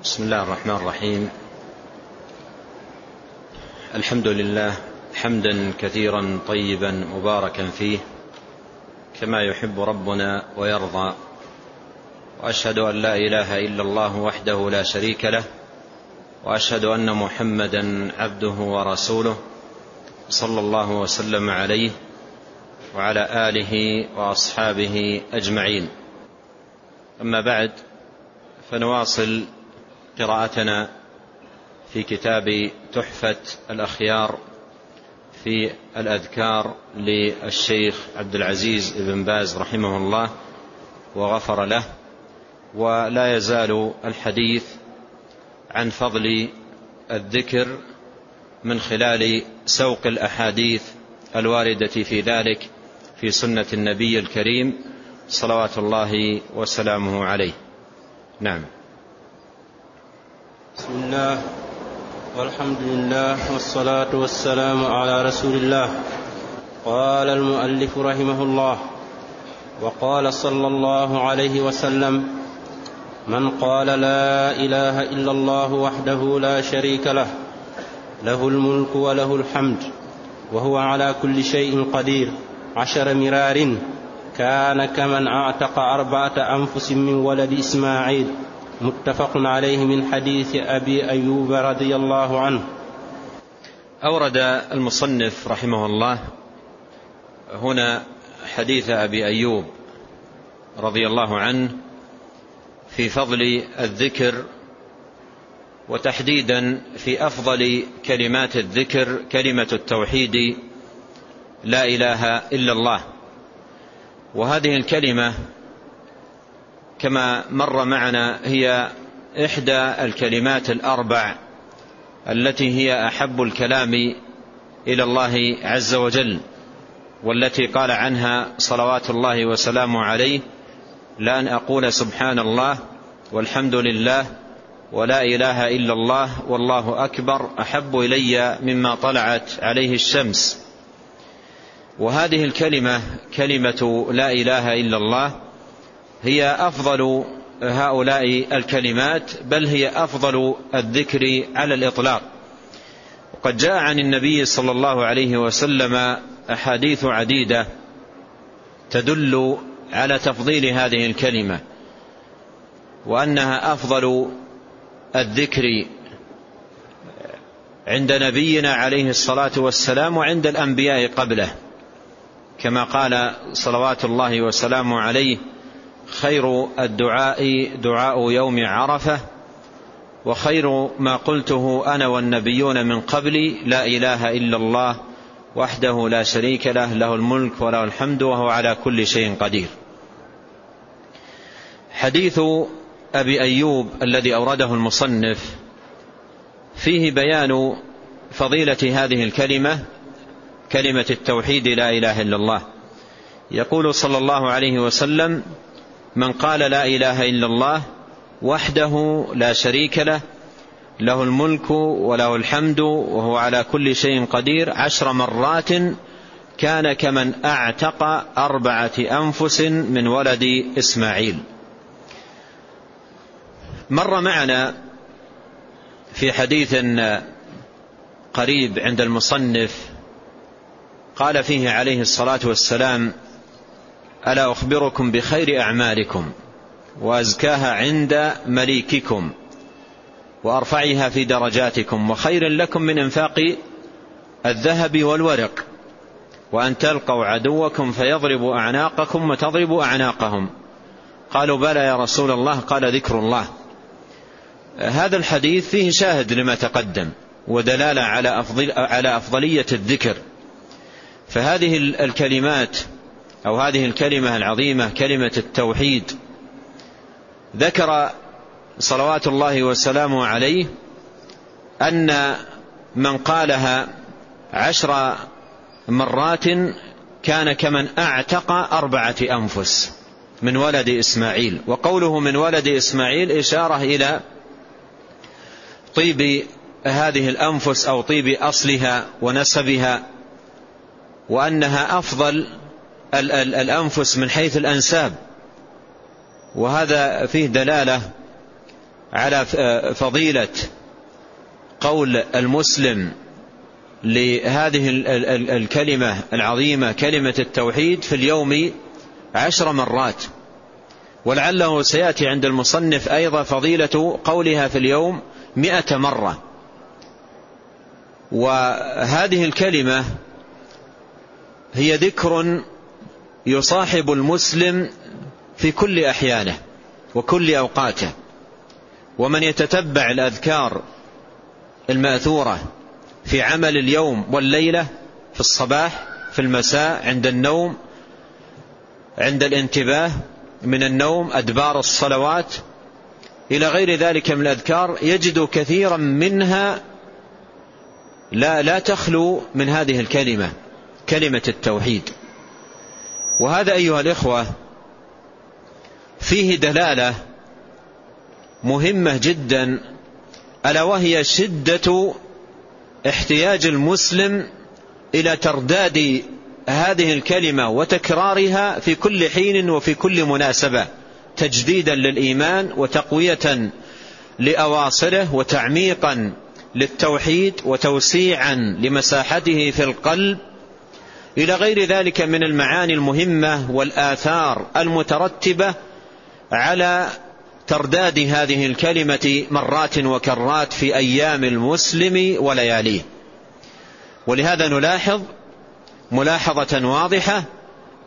بسم الله الرحمن الرحيم. الحمد لله حمدا كثيرا طيبا مباركا فيه كما يحب ربنا ويرضى. وأشهد أن لا إله إلا الله وحده لا شريك له. وأشهد أن محمدا عبده ورسوله صلى الله وسلم عليه وعلى آله وأصحابه أجمعين. أما بعد فنواصل قراءتنا في كتاب تحفة الأخيار في الأذكار للشيخ عبد العزيز بن باز رحمه الله وغفر له ولا يزال الحديث عن فضل الذكر من خلال سوق الأحاديث الواردة في ذلك في سنة النبي الكريم صلوات الله وسلامه عليه. نعم. بسم الله والحمد لله والصلاة والسلام على رسول الله. قال المؤلف رحمه الله وقال صلى الله عليه وسلم من قال لا إله إلا الله وحده لا شريك له له الملك وله الحمد وهو على كل شيء قدير عشر مرار كان كمن أعتق أربعة أنفس من ولد إسماعيل متفق عليه من حديث أبي أيوب رضي الله عنه. أورد المصنف رحمه الله هنا حديث أبي أيوب رضي الله عنه في فضل الذكر وتحديدا في أفضل كلمات الذكر كلمة التوحيد لا إله إلا الله. وهذه الكلمة كما مر معنا هي إحدى الكلمات الأربع التي هي أحب الكلام إلى الله عز وجل والتي قال عنها صلوات الله وسلامه عليه لأن أقول سبحان الله والحمد لله ولا إله إلا الله والله أكبر أحب إلي مما طلعت عليه الشمس وهذه الكلمة كلمة لا إله إلا الله هي أفضل هؤلاء الكلمات بل هي أفضل الذكر على الإطلاق. وقد جاء عن النبي صلى الله عليه وسلم أحاديث عديدة تدل على تفضيل هذه الكلمة وأنها أفضل الذكر عند نبينا عليه الصلاة والسلام وعند الأنبياء قبله كما قال صلوات الله وسلامه عليه خير الدعاء دعاء يوم عرفة وخير ما قلته أنا والنبيون من قبلي لا إله إلا الله وحده لا شريك له له الملك وله الحمد وهو على كل شيء قدير. حديث أبي أيوب الذي أورده المصنف فيه بيان فضيلة هذه الكلمة كلمة التوحيد لا إله إلا الله. يقول صلى الله عليه وسلم من قال لا إله إلا الله وحده لا شريك له له الملك وله الحمد وهو على كل شيء قدير عشر مرات كان كمن أعتق أربعة أنفس من ولد إسماعيل. مر معنا في حديث قريب عند المصنف قال فيه عليه الصلاة والسلام ألا أخبركم بخير أعمالكم وأزكاها عند مليككم وأرفعها في درجاتكم وخير لكم من إنفاق الذهب والورق وأن تلقوا عدوكم فيضرب أعناقكم وتضرب أعناقهم قالوا بلى يا رسول الله قال ذكر الله هذا الحديث فيه شاهد لما تقدم ودلالة على, أفضل على أفضلية الذكر فهذه الكلمات أو هذه الكلمة العظيمة كلمة التوحيد. ذكر صلوات الله وسلامه عليه أن من قالها عشر مرات كان كمن أعتق أربعة أنفس من ولد إسماعيل. وقوله من ولد إسماعيل إشارة إلى طيب هذه الأنفس أو طيب أصلها ونسبها وأنها أفضل الأنفس من حيث الأنساب. وهذا فيه دلالة على فضيلة قول المسلم لهذه الكلمة العظيمة كلمة التوحيد في اليوم عشر مرات. ولعله سيأتي عند المصنف أيضا فضيلة قولها في اليوم مئة مرة. وهذه الكلمة هي ذكر يصاحب المسلم في كل أحيانه وكل أوقاته ومن يتتبع الأذكار المأثورة في عمل اليوم والليلة في الصباح في المساء عند النوم عند الانتباه من النوم أدبار الصلوات إلى غير ذلك من الأذكار يجد كثيرا منها لا لا تخلو من هذه الكلمة كلمة التوحيد. وهذا أيها الإخوة فيه دلالة مهمة جدا ألا وهي شدة احتياج المسلم إلى ترداد هذه الكلمة وتكرارها في كل حين وفي كل مناسبة تجديدا للإيمان وتقوية لأواصره وتعميقا للتوحيد وتوسيعا لمساحته في القلب إلى غير ذلك من المعاني المهمة والآثار المترتبة على ترداد هذه الكلمة مرات وكرات في أيام المسلم ولياليه. ولهذا نلاحظ ملاحظة واضحة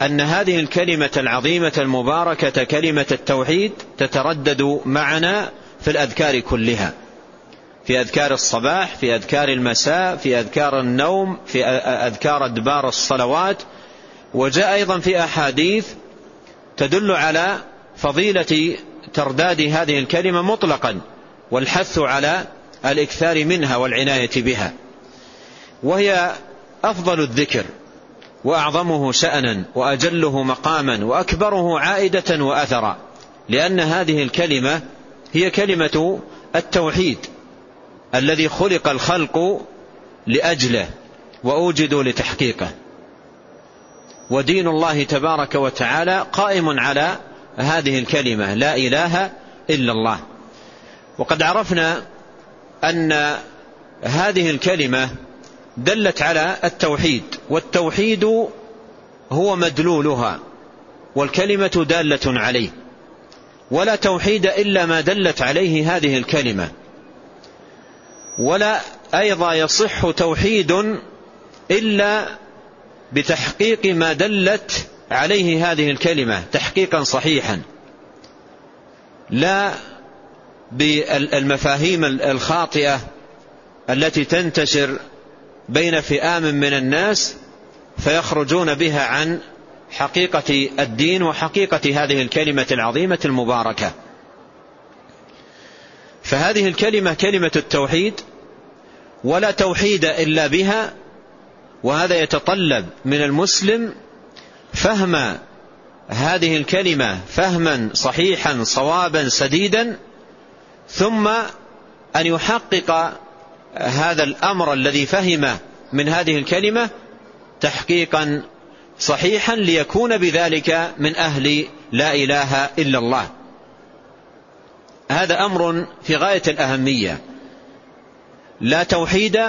أن هذه الكلمة العظيمة المباركة كلمة التوحيد تتردد معنا في الأذكار كلها. في أذكار الصباح في أذكار المساء في أذكار النوم في أذكار أدبار الصلوات. وجاء أيضا في أحاديث تدل على فضيلة ترداد هذه الكلمة مطلقا والحث على الإكثار منها والعناية بها. وهي أفضل الذكر وأعظمه شأنا وأجله مقاما وأكبره عائدة وأثرا لأن هذه الكلمة هي كلمة التوحيد. الذي خلق الخلق لأجله وأوجدوا لتحقيقه. ودين الله تبارك وتعالى قائم على هذه الكلمة لا إله إلا الله. وقد عرفنا أن هذه الكلمة دلت على التوحيد والتوحيد هو مدلولها والكلمة دالة عليه. ولا توحيد إلا ما دلت عليه هذه الكلمة. ولا أيضا يصح توحيد إلا بتحقيق ما دلت عليه هذه الكلمة تحقيقا صحيحا. لا بالمفاهيم الخاطئة التي تنتشر بين فئام من الناس فيخرجون بها عن حقيقة الدين وحقيقة هذه الكلمة العظيمة المباركة. فهذه الكلمة كلمة التوحيد ولا توحيد إلا بها وهذا يتطلب من المسلم فهم هذه الكلمة فهما صحيحا صوابا سديدا ثم أن يحقق هذا الأمر الذي فهم من هذه الكلمة تحقيقا صحيحا ليكون بذلك من أهل لا إله إلا الله. هذا أمر في غاية الأهمية. لا توحيد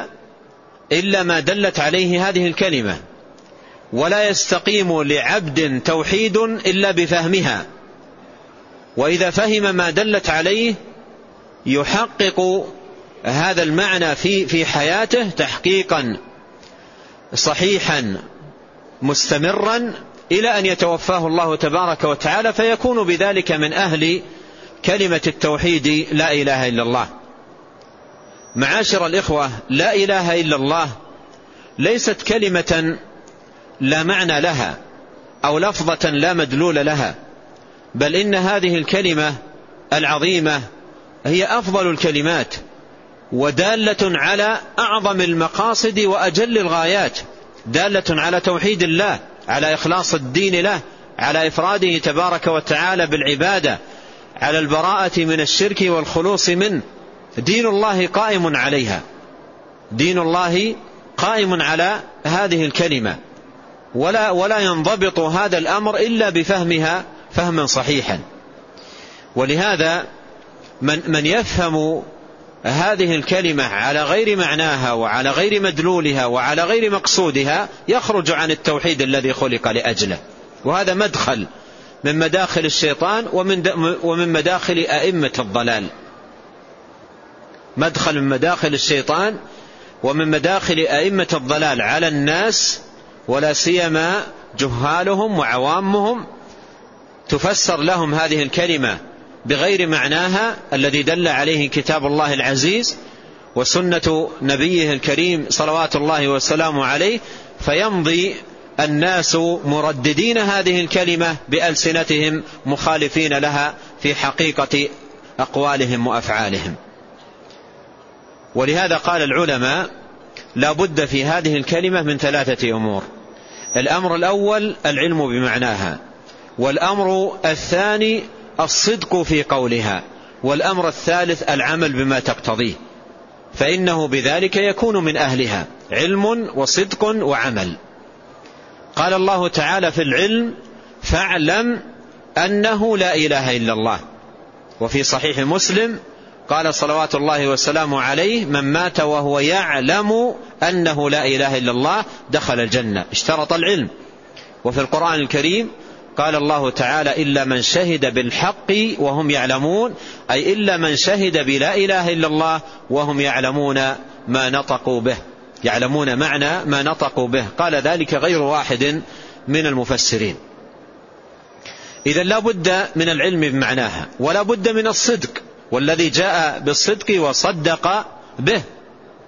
إلا ما دلت عليه هذه الكلمة. ولا يستقيم لعبد توحيد إلا بفهمها. وإذا فهم ما دلت عليه يحقق هذا المعنى في في حياته تحقيقا صحيحا مستمرا إلى أن يتوفاه الله تبارك وتعالى فيكون بذلك من أهل كلمة التوحيد لا إله إلا الله. معاشر الإخوة لا إله إلا الله ليست كلمة لا معنى لها أو لفظة لا مدلول لها بل إن هذه الكلمة العظيمة هي أفضل الكلمات ودالة على أعظم المقاصد وأجل الغايات دالة على توحيد الله على إخلاص الدين له على إفراده تبارك وتعالى بالعبادة على البراءة من الشرك والخلوص منه. دين الله قائم عليها. دين الله قائم على هذه الكلمة. ولا ولا ينضبط هذا الأمر إلا بفهمها فهما صحيحا. ولهذا من, من يفهم هذه الكلمة على غير معناها وعلى غير مدلولها وعلى غير مقصودها يخرج عن التوحيد الذي خلق لأجله. وهذا مدخل من مداخل الشيطان ومن, ومن مداخل أئمة الضلال. مدخل من مداخل الشيطان ومن مداخل أئمة الضلال على الناس ولا سيما جهالهم وعوامهم. تفسر لهم هذه الكلمة بغير معناها الذي دل عليه كتاب الله العزيز وسنة نبيه الكريم صلوات الله وسلامه عليه فيمضي الناس مرددين هذه الكلمة بألسنتهم مخالفين لها في حقيقة أقوالهم وأفعالهم. ولهذا قال العلماء لا بد في هذه الكلمة من ثلاثة أمور. الأمر الأول العلم بمعناها والأمر الثاني الصدق في قولها والأمر الثالث العمل بما تقتضيه. فإنه بذلك يكون من أهلها علم وصدق وعمل. قال الله تعالى في العلم فاعلم أنه لا إله إلا الله. وفي صحيح مسلم قال صلوات الله وسلامه عليه من مات وهو يعلم أنه لا إله إلا الله دخل الجنة اشترط العلم. وفي القرآن الكريم قال الله تعالى إلا من شهد بالحق وهم يعلمون أي إلا من شهد بلا إله إلا الله وهم يعلمون ما نطقوا به. يعلمون معنى ما نطقوا به. قال ذلك غير واحد من المفسرين. إذا لا بد من العلم بمعناها ولا بد من الصدق والذي جاء بالصدق وصدق به.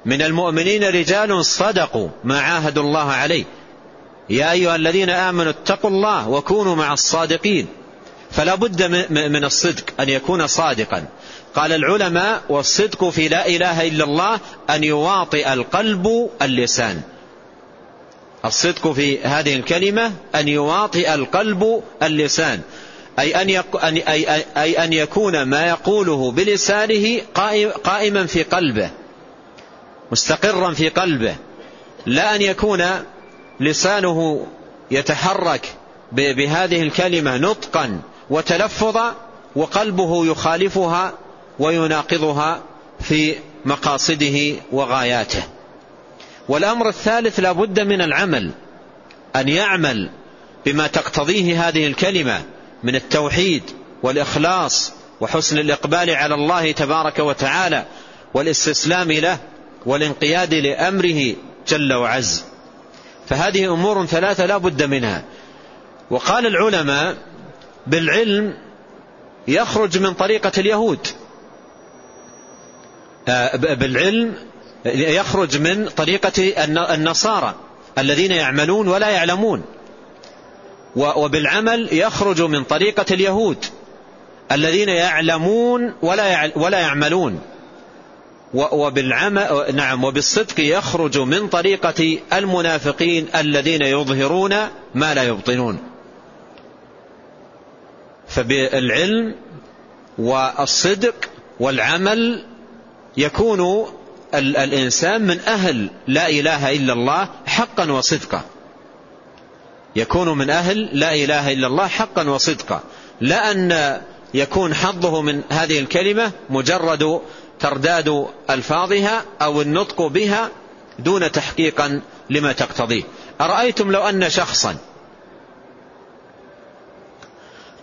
من المؤمنين رجال صدقوا ما عاهدوا الله عليه. يا أيها الذين آمنوا اتقوا الله وكونوا مع الصادقين. فلا بد من الصدق أن يكون صادقا. قال العلماء والصدق في لا إله إلا الله أن يواطئ القلب اللسان. الصدق في هذه الكلمة أن يواطئ القلب اللسان. أي أن, أي, أي أن يكون ما يقوله بلسانه قائما في قلبه مستقرا في قلبه. لا أن يكون لسانه يتحرك بهذه الكلمة نطقا وتلفظا وقلبه يخالفها ويناقضها في مقاصده وغاياته. والأمر الثالث لا بد من العمل أن يعمل بما تقتضيه هذه الكلمة من التوحيد والإخلاص وحسن الإقبال على الله تبارك وتعالى والاستسلام له والانقياد لأمره جل وعز. فهذه أمور ثلاثة لا بد منها. وقال العلماء بالعلم يخرج من طريقة اليهود. بالعلم يخرج من طريقة النصارى الذين يعملون ولا يعلمون. وبالعمل يخرج من طريقة اليهود الذين يعلمون ولا ولا يعملون. وبالعمل نعم وبالصدق يخرج من طريقة المنافقين الذين يظهرون ما لا يبطنون. فبالعلم والصدق والعمل يكون الإنسان من أهل لا إله إلا الله حقا وصدقا. يكون من أهل لا إله إلا الله حقا وصدقا. لا أن يكون حظه من هذه الكلمة مجرد ترداد ألفاظها أو النطق بها دون تحقيقا لما تقتضيه. أرأيتم لو أن شخصا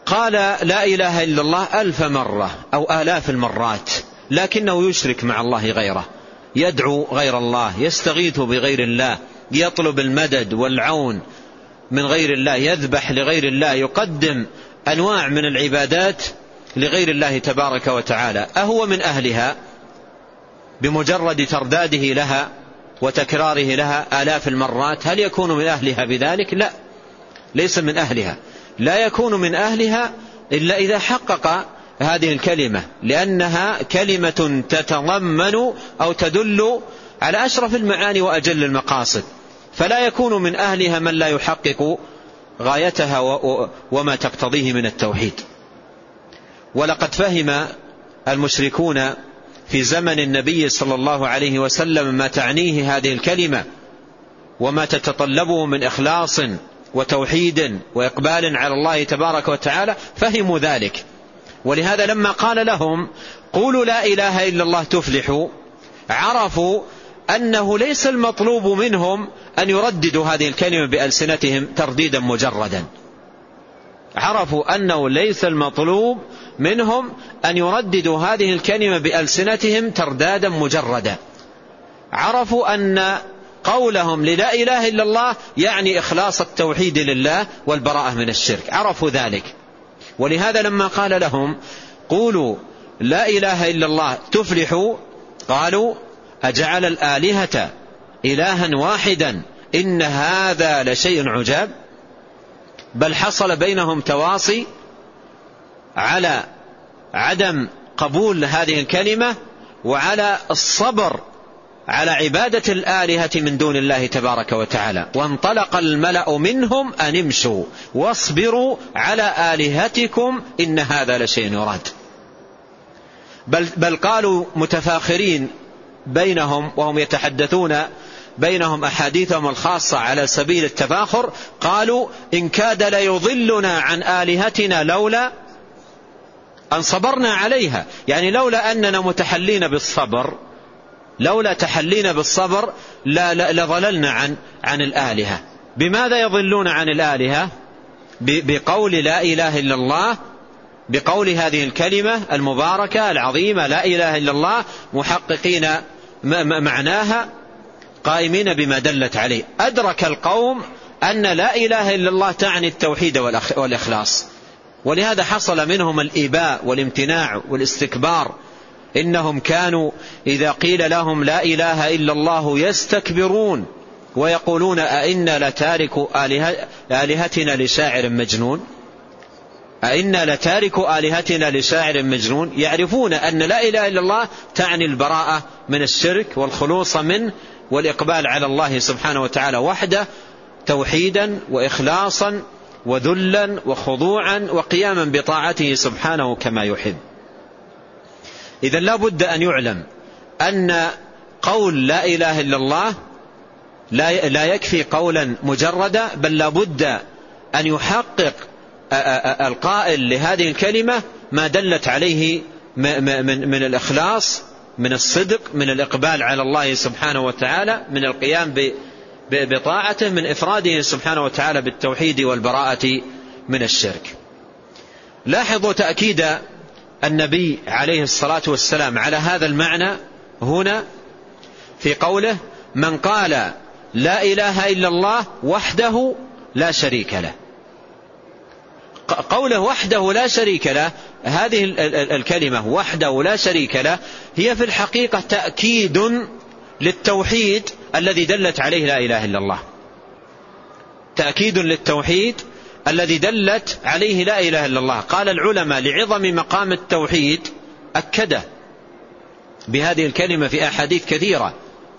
قال لا إله إلا الله ألف مرة أو آلاف المرات لكنه يشرك مع الله غيره يدعو غير الله يستغيث بغير الله يطلب المدد والعون من غير الله يذبح لغير الله يقدم أنواع من العبادات لغير الله تبارك وتعالى. أهو من أهلها بمجرد ترداده لها وتكراره لها آلاف المرات هل يكون من أهلها بذلك؟ لا ليس من أهلها. لا يكون من أهلها إلا إذا حقق هذه الكلمة لأنها كلمة تتضمن أو تدل على أشرف المعاني وأجل المقاصد. فلا يكون من أهلها من لا يحقق غايتها وما تقتضيه من التوحيد. ولقد فهم المشركون في زمن النبي صلى الله عليه وسلم ما تعنيه هذه الكلمة وما تتطلبه من إخلاص وتوحيد وإقبال على الله تبارك وتعالى. فهموا ذلك. ولهذا لما قال لهم قولوا لا إله إلا الله تفلحوا عرفوا أنه ليس المطلوب منهم أن يرددوا هذه الكلمة بألسنتهم ترديدا مجردا. عرفوا أنه ليس المطلوب منهم أن يرددوا هذه الكلمة بألسنتهم تردادا مجردا. عرفوا أن قولهم للا إله إلا الله يعني إخلاص التوحيد لله والبراءة من الشرك. عرفوا ذلك. ولهذا لما قال لهم قولوا لا إله إلا الله تفلحوا؟ قالوا أجعل الآلهة إلها واحدا إن هذا لشيء عجاب. بل حصل بينهم تواصي على عدم قبول هذه الكلمة وعلى الصبر على عبادة الآلهة من دون الله تبارك وتعالى. وانطلق الملأ منهم أن امشوا. واصبروا على آلهتكم إن هذا لشيء يراد. بل, بل قالوا متفاخرين بينهم وهم يتحدثون بينهم أحاديثهم الخاصة على سبيل التفاخر. قالوا إن كاد ليضلنا عن آلهتنا لولا أن صبرنا عليها. يعني لولا أننا متحلين بالصبر لولا تحلينا بالصبر لظللنا عن عن الآلهة. بماذا يضلون عن الآلهة؟ بقول لا إله إلا الله بقول هذه الكلمة المباركة العظيمة لا إله إلا الله محققين معناها قائمين بما دلت عليه. أدرك القوم أن لا إله إلا الله تعني التوحيد والإخلاص. ولهذا حصل منهم الإباء والامتناع والاستكبار إنهم كانوا إذا قيل لهم لا إله إلا الله يستكبرون ويقولون أئنا لتارك آلهتنا لشاعر مجنون؟ أئنا لتارك آلهتنا لشاعر مجنون؟ يعرفون أن لا إله إلا الله تعني البراءة من الشرك والخلوص منه والإقبال على الله سبحانه وتعالى وحده توحيدا وإخلاصا وذلا وخضوعا وقياما بطاعته سبحانه كما يحب. إذا لا بد أن يعلم أن قول لا إله إلا الله لا يكفي قولا مجردا بل لا بد أن يحقق القائل لهذه الكلمة ما دلت عليه من الإخلاص من الصدق من الإقبال على الله سبحانه وتعالى من القيام بطاعته من إفراده سبحانه وتعالى بالتوحيد والبراءة من الشرك. لاحظوا تأكيد النبي عليه الصلاة والسلام على هذا المعنى هنا في قوله من قال لا إله إلا الله وحده لا شريك له. قوله وحده لا شريك له هذه الكلمة وحده لا شريك له هي في الحقيقة تأكيد للتوحيد الذي دلت عليه لا إله إلا الله. تأكيد للتوحيد الذي دلت عليه لا إله إلا الله. قال العلماء لعظم مقام التوحيد أكده بهذه الكلمة في أحاديث كثيرة.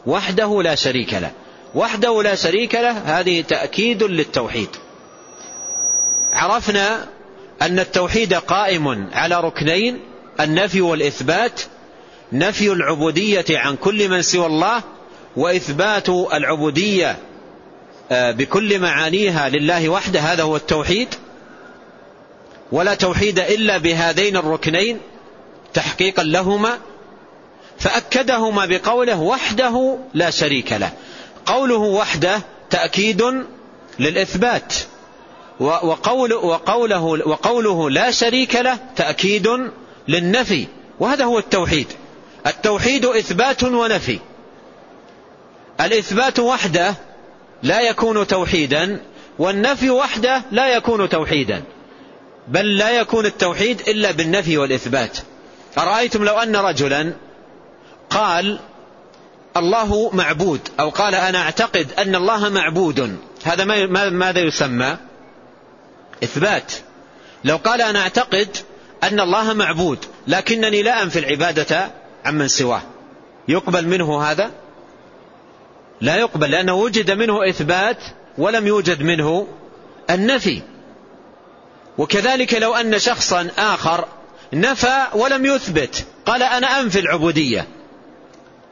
وحده لا شريك له. وحده لا شريك له هذه تأكيد للتوحيد. عرفنا أن التوحيد قائم على ركنين النفي والإثبات نفي العبودية عن كل من سوى الله وإثبات العبودية بكل معانيها لله وحده هذا هو التوحيد. ولا توحيد إلا بهذين الركنين تحقيقا لهما فأكدهما بقوله وحده لا شريك له. قوله وحده تأكيد للإثبات وقول وقوله, وقوله لا شريك له تأكيد للنفي وهذا هو التوحيد. التوحيد إثبات ونفي. الإثبات وحده لا يكون توحيدا والنفي وحده لا يكون توحيدا. بل لا يكون التوحيد إلا بالنفي والإثبات. أرأيتم لو أن رجلا قال الله معبود أو قال أنا أعتقد أن الله معبود هذا ماذا يسمى؟ إثبات. لو قال أنا أعتقد أن الله معبود لكنني لا أنفي العبادة عمن سواه. يقبل منه هذا؟ لا يقبل لأنه وجد منه إثبات ولم يوجد منه النفي. وكذلك لو أن شخصا آخر نفى ولم يثبت قال أنا أنفي العبودية.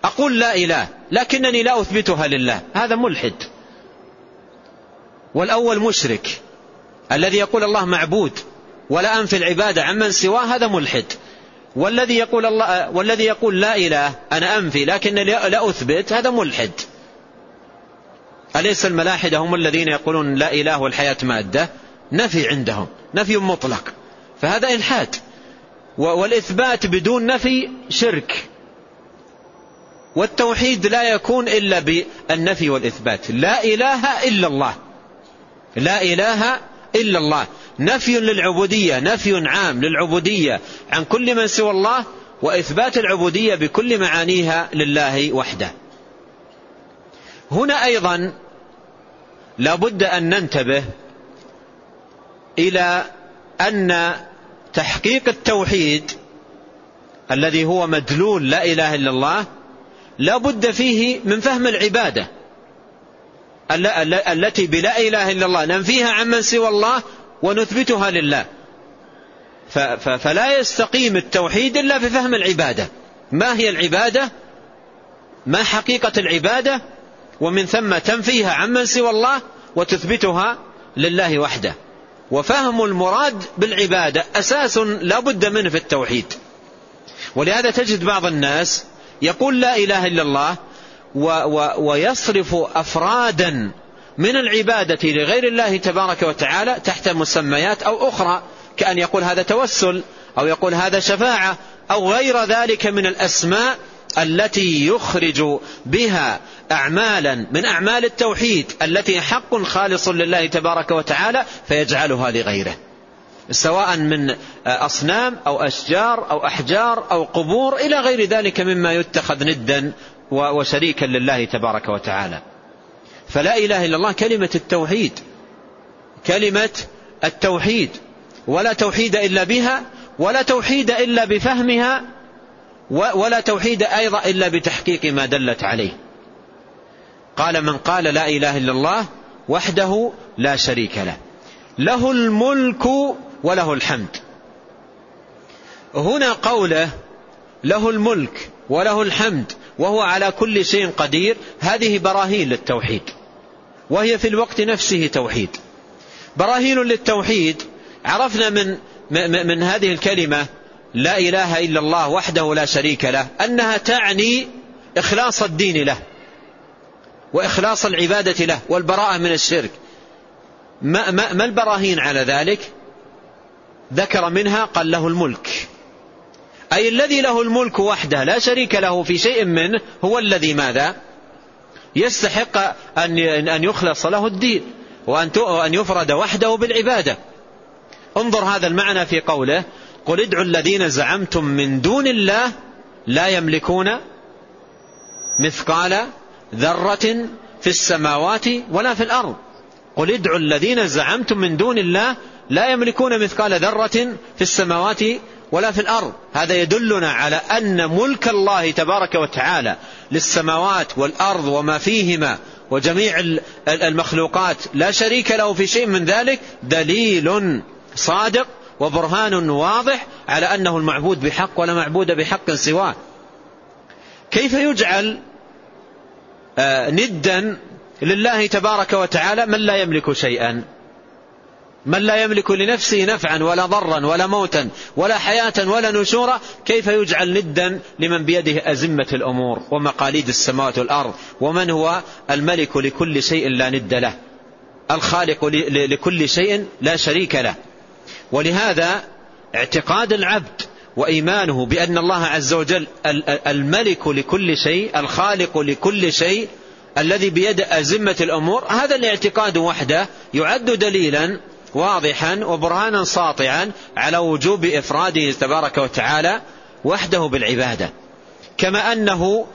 أقول لا إله لكنني لا أثبتها لله. هذا ملحد. والأول مشرك الذي يقول الله معبود ولا أنفي العبادة عمن سواه هذا ملحد. والذي يقول الله والذي يقول لا إله أنا أنفي لكن لا أثبت هذا ملحد. أليس الملاحدة هم الذين يقولون لا إله والحياة مادة؟ نفي عندهم نفي مطلق. فهذا إلحاد. والإثبات بدون نفي شرك. والتوحيد لا يكون إلا بالنفي والإثبات. لا إله إلا الله. لا إله إلا الله. نفي للعبودية نفي عام للعبودية عن كل من سوى الله وإثبات العبودية بكل معانيها لله وحده. هنا أيضا لا بد أن ننتبه إلى أن تحقيق التوحيد الذي هو مدلول لا إله إلا الله لا بد فيه من فهم العبادة التي بلا إله إلا الله ننفيها عمن سوى الله ونثبتها لله. فلا يستقيم التوحيد إلا بفهم العبادة. ما هي العبادة؟ ما حقيقة العبادة؟ ومن ثم تنفيها عمن سوى الله وتثبتها لله وحده. وفهم المراد بالعبادة أساس لا بد منه في التوحيد. ولهذا تجد بعض الناس يقول لا إله إلا الله و و ويصرف أفرادا من العبادة لغير الله تبارك وتعالى تحت مسميات أو أخرى كأن يقول هذا توسل أو يقول هذا شفاعة أو غير ذلك من الأسماء التي يخرج بها أعمالا من أعمال التوحيد التي حق خالص لله تبارك وتعالى فيجعلها لغيره سواء من أصنام أو أشجار أو أحجار أو قبور إلى غير ذلك مما يتخذ ندا وشريكا لله تبارك وتعالى. فلا إله إلا الله كلمة التوحيد. كلمة التوحيد. ولا توحيد إلا بها ولا توحيد إلا بفهمها ولا توحيد أيضا إلا بتحقيق ما دلت عليه. قال من قال لا إله إلا الله وحده لا شريك له. له الملك وله الحمد. هنا قوله له الملك وله الحمد وهو على كل شيء قدير هذه براهين للتوحيد. وهي في الوقت نفسه توحيد. براهين للتوحيد عرفنا من من هذه الكلمة لا إله إلا الله وحده لا شريك له أنها تعني إخلاص الدين له وإخلاص العبادة له والبراءة من الشرك. ما, ما, ما البراهين على ذلك؟ ذكر منها قال له الملك. أي الذي له الملك وحده لا شريك له في شيء منه هو الذي ماذا؟ يستحق أن أن يخلص له الدين وأن يفرد وحده بالعبادة. انظر هذا المعنى في قوله قل ادعوا الذين زعمتم من دون الله لا يملكون مثقال ذرة في السماوات ولا في الأرض. قل ادعوا الذين زعمتم من دون الله لا يملكون مثقال ذرة في السماوات ولا في الأرض. هذا يدلنا على أن ملك الله تبارك وتعالى للسماوات والأرض وما فيهما وجميع المخلوقات لا شريك له في شيء من ذلك دليل صادق وبرهان واضح على أنه المعبود بحق ولا معبود بحق سواه. كيف يجعل آه، ندا لله تبارك وتعالى من لا يملك شيئا؟ من لا يملك لنفسه نفعا ولا ضرا ولا موتا ولا حياة ولا نشورا كيف يجعل ندا لمن بيده أزمة الأمور ومقاليد السماوات والأرض؟ ومن هو الملك لكل شيء لا ند له؟ الخالق لكل شيء لا شريك له؟ ولهذا اعتقاد العبد وإيمانه بأن الله عز وجل الملك لكل شيء الخالق لكل شيء الذي بيد أزمة الأمور هذا الاعتقاد وحده يعد دليلا واضحا وبرهانا ساطعا على وجوب إفراده تبارك وتعالى وحده بالعبادة. كما أنه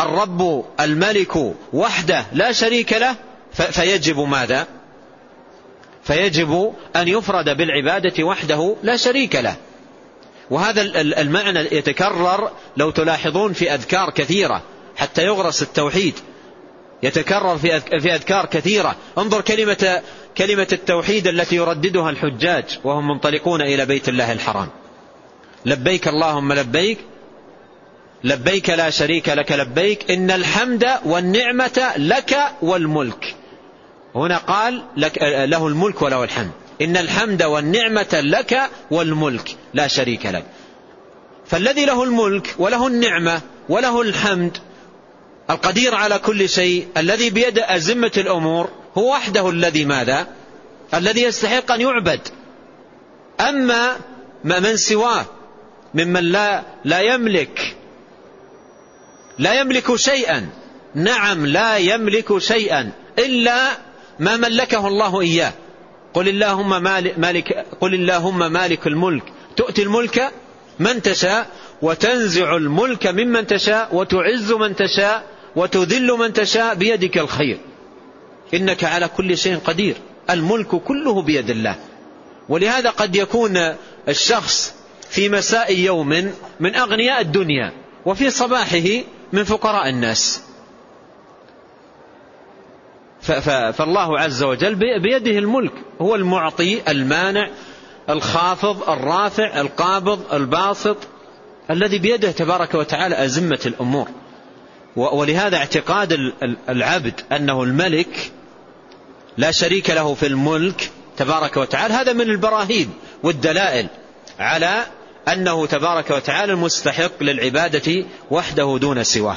الرب الملك وحده لا شريك له فيجب ماذا؟ فيجب أن يفرد بالعبادة وحده لا شريك له. وهذا المعنى يتكرر لو تلاحظون في أذكار كثيرة حتى يغرس التوحيد. يتكرر في أذكار كثيرة. انظر كلمة, كلمة التوحيد التي يرددها الحجاج وهم منطلقون إلى بيت الله الحرام. لبيك اللهم لبيك. لبيك لا شريك لك لبيك. إن الحمد والنعمة لك والملك. هنا قال لك له الملك وله الحمد. إن الحمد والنعمة لك والملك لا شريك لك. فالذي له الملك وله النعمة وله الحمد القدير على كل شيء الذي بيد أزمة الأمور هو وحده الذي ماذا؟ الذي يستحق أن يعبد. أما من سواه ممن لا لا يملك لا يملك شيئا. نعم لا يملك شيئا إلا ما ملكه الله إياه. قل اللهم مالك قل اللهم مالك الملك. تؤتي الملك من تشاء وتنزع الملك ممن تشاء وتعز من تشاء وتذل من تشاء بيدك الخير. إنك على كل شيء قدير. الملك كله بيد الله. ولهذا قد يكون الشخص في مساء يوم من أغنياء الدنيا وفي صباحه من فقراء الناس. فالله عز وجل بيده الملك. هو المعطي المانع الخافض الرافع القابض الباسط الذي بيده تبارك وتعالى أزمة الأمور. ولهذا اعتقاد العبد أنه الملك لا شريك له في الملك تبارك وتعالى. هذا من البراهين والدلائل على أنه تبارك وتعالى المستحق للعبادة وحده دون سواه.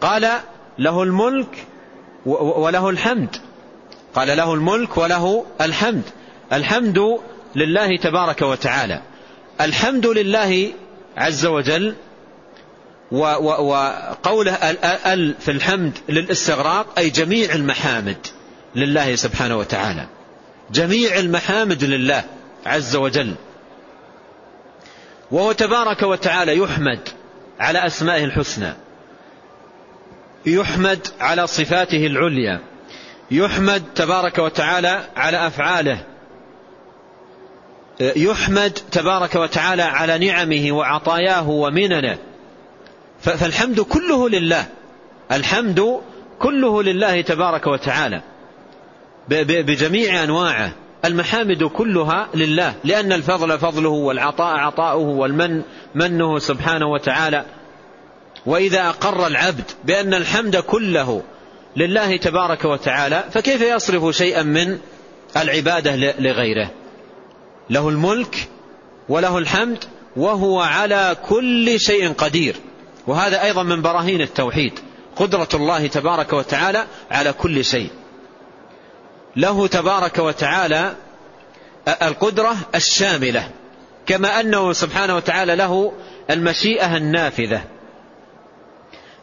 قال له الملك وله الحمد. قال له الملك وله الحمد. الحمد لله تبارك وتعالى. الحمد لله عز وجل وقوله ال في الحمد للاستغراق أي جميع المحامد لله سبحانه وتعالى. جميع المحامد لله عز وجل. وهو تبارك وتعالى يحمد على أسمائه الحسنى. يحمد على صفاته العليا. يحمد تبارك وتعالى على أفعاله. يحمد تبارك وتعالى على نعمه وعطاياه ومننه. فالحمد كله لله. الحمد كله لله تبارك وتعالى. بجميع أنواعه. المحامد كلها لله. لأن الفضل فضله والعطاء عطاؤه والمن منه سبحانه وتعالى. وإذا أقر العبد بأن الحمد كله لله تبارك وتعالى فكيف يصرف شيئا من العبادة لغيره؟ له الملك وله الحمد وهو على كل شيء قدير. وهذا أيضا من براهين التوحيد قدرة الله تبارك وتعالى على كل شيء. له تبارك وتعالى القدرة الشاملة كما أنه سبحانه وتعالى له المشيئة النافذة.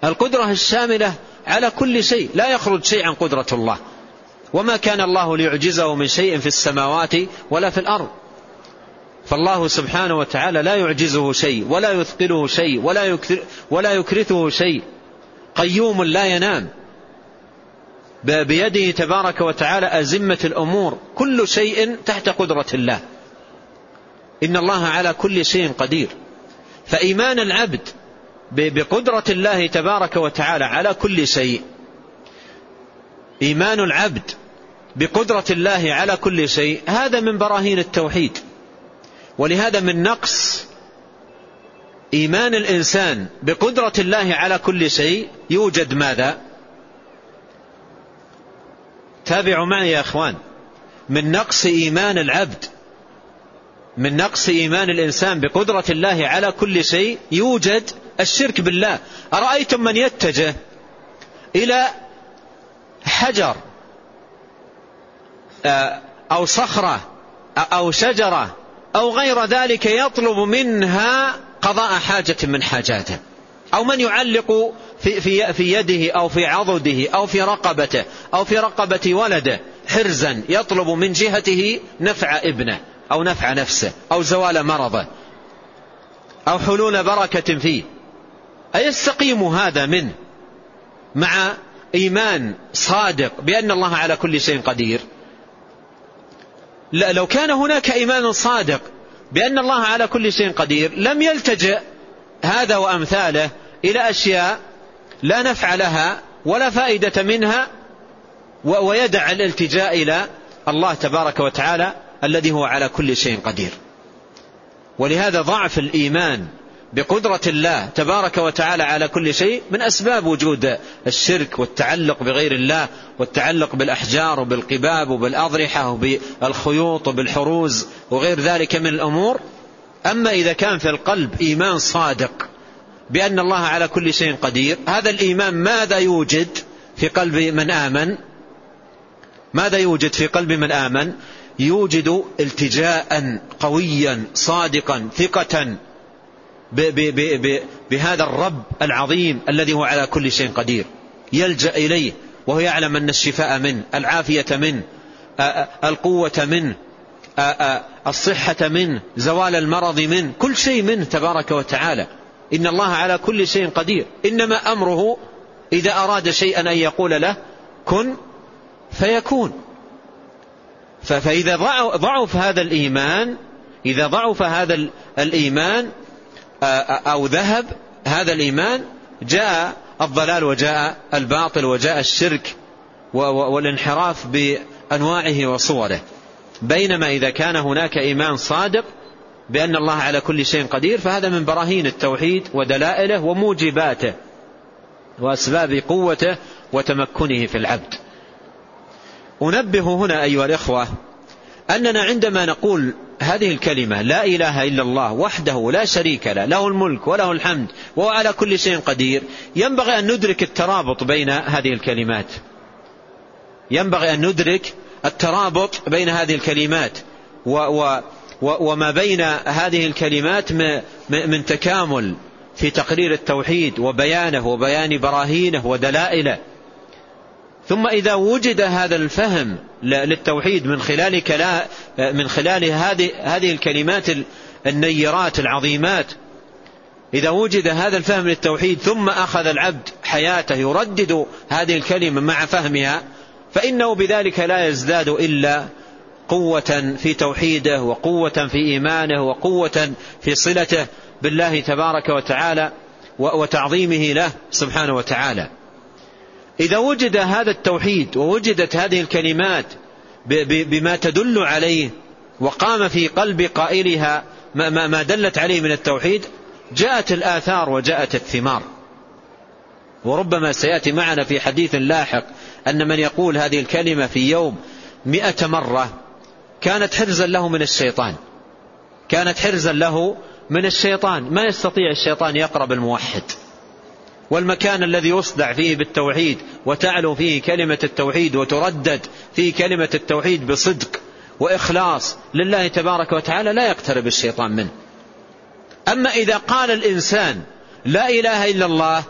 القدرة الشاملة على كل شيء لا يخرج شيء عن قدرة الله. وما كان الله ليعجزه من شيء في السماوات ولا في الأرض. فالله سبحانه وتعالى لا يعجزه شيء ولا يثقله شيء ولا, ولا يكرثه شيء. قيوم لا ينام. بيده تبارك وتعالى أزمة الأمور. كل شيء تحت قدرة الله. إن الله على كل شيء قدير. فإيمان العبد بقدرة الله تبارك وتعالى على كل شيء. إيمان العبد بقدرة الله على كل شيء هذا من براهين التوحيد. ولهذا من نقص إيمان الإنسان بقدرة الله على كل شيء يوجد ماذا؟ تابعوا معي يا أخوان. من نقص إيمان العبد من نقص إيمان الإنسان بقدرة الله على كل شيء يوجد الشرك بالله. أرأيتم من يتجه إلى حجر آه، أو صخرة أو شجرة أو غير ذلك يطلب منها قضاء حاجة من حاجاته. أو من يعلق في, في, في يده أو في عضده أو في رقبته أو في رقبة ولده حرزا يطلب من جهته نفع ابنه أو نفع نفسه أو زوال مرضه أو حلول بركة فيه. أيستقيم هذا منه مع إيمان صادق بأن الله على كل شيء قدير. لا لو كان هناك إيمان صادق بأن الله على كل شيء قدير لم يلتجئ هذا وأمثاله إلى أشياء لا نفع لها ولا فائدة منها ويدع الالتجاء إلى الله تبارك وتعالى الذي هو على كل شيء قدير. ولهذا ضعف الإيمان بقدرة الله تبارك وتعالى على كل شيء من أسباب وجود الشرك والتعلق بغير الله والتعلق بالأحجار وبالقباب وبالأضرحة وبالخيوط وبالحروز وغير ذلك من الأمور. أما إذا كان في القلب إيمان صادق بأن الله على كل شيء قدير هذا الإيمان ماذا يوجد في قلب من آمن؟ ماذا يوجد في قلب من آمن؟ يوجد التجاء قويا صادقا ثقة بهذا الرب العظيم الذي هو على كل شيء قدير. يلجأ إليه وهو يعلم أن الشفاء منه العافية منه القوة منه الصحة منه زوال المرض منه كل شيء منه تبارك وتعالى. إن الله على كل شيء قدير. إنما أمره إذا أراد شيئا أن يقول له كن فيكون. فإذا ضعف هذا الإيمان إذا ضعف هذا الإيمان أو ذهب هذا الإيمان جاء الضلال وجاء الباطل وجاء الشرك والانحراف بأنواعه وصوره. بينما إذا كان هناك إيمان صادق بأن الله على كل شيء قدير فهذا من براهين التوحيد ودلائله وموجباته وأسباب قوته وتمكنه في العبد. أنبه هنا أيها الإخوة أننا عندما نقول هذه الكلمة لا إله إلا الله وحده لا شريك له له الملك وله الحمد وهو على كل شيء قدير ينبغي أن ندرك الترابط بين هذه الكلمات. ينبغي أن ندرك الترابط بين هذه الكلمات و و وما بين هذه الكلمات من تكامل في تقرير التوحيد وبيانه وبيان براهينه ودلائله. ثم إذا وجد هذا الفهم للتوحيد من خلال كلا من خلال هذه هذه الكلمات النيرات العظيمات. إذا وجد هذا الفهم للتوحيد ثم أخذ العبد حياته يردد هذه الكلمة مع فهمها فإنه بذلك لا يزداد إلا قوة في توحيده وقوة في إيمانه وقوة في صلته بالله تبارك وتعالى وتعظيمه له سبحانه وتعالى. إذا وجد هذا التوحيد ووجدت هذه الكلمات بما تدل عليه وقام في قلب قائلها ما دلت عليه من التوحيد جاءت الآثار وجاءت الثمار. وربما سيأتي معنا في حديث لاحق أن من يقول هذه الكلمة في يوم مئة مرة كانت حرزا له من الشيطان. كانت حرزا له من الشيطان. ما يستطيع الشيطان يقرب الموحد والمكان الذي يصدع فيه بالتوحيد وتعلو فيه كلمة التوحيد وتردد فيه كلمة التوحيد بصدق وإخلاص لله تبارك وتعالى لا يقترب الشيطان منه. أما إذا قال الإنسان لا إله إلا الله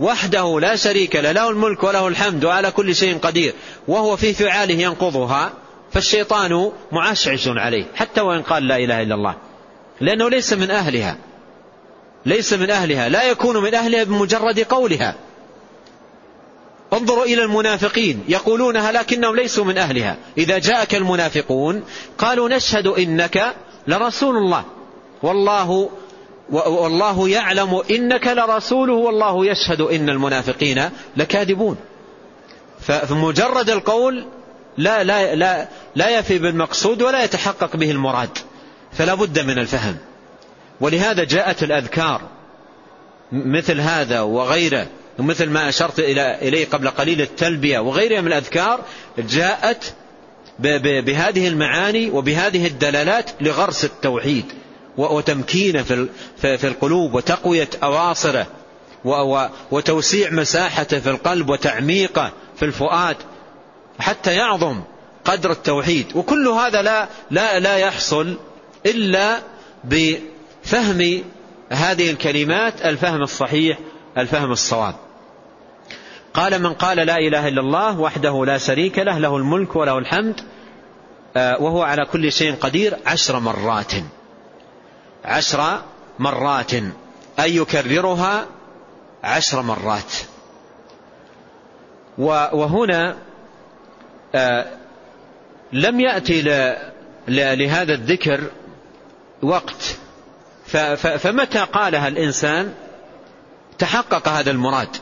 وحده لا شريك له له الملك وله الحمد وعلى كل شيء قدير وهو في فعاله ينقضها فالشيطان معشعش عليه حتى وإن قال لا إله إلا الله لأنه ليس من أهلها. ليس من أهلها لا يكون من أهلها بمجرد قولها. انظروا إلى المنافقين يقولونها لكنهم ليسوا من أهلها. إذا جاءك المنافقون قالوا نشهد إنك لرسول الله. والله والله يعلم إنك لرسوله والله يشهد إن المنافقين لكاذبون. فمجرد القول لا, لا, لا, لا يفي بالمقصود ولا يتحقق به المراد. فلا بد من الفهم. ولهذا جاءت الأذكار مثل هذا وغيره ومثل ما أشرت إليه قبل قليل التلبية وغيرها من الأذكار جاءت بهذه المعاني وبهذه الدلالات لغرس التوحيد وتمكينه في القلوب وتقوية أواصره وتوسيع مساحته في القلب وتعميقه في الفؤاد حتى يعظم قدر التوحيد. وكل هذا لا لا لا يحصل إلا بفهم هذه الكلمات الفهم الصحيح الفهم الصواب. قال من قال لا إله إلا الله وحده لا شريك له له الملك وله الحمد آه، وهو على كل شيء قدير عشر مرات. عشر مرات. أي يكررها عشر مرات. وهنا آه، لم يأتي لهذا الذكر وقت. فمتى قالها الإنسان؟ تحقق هذا المراد.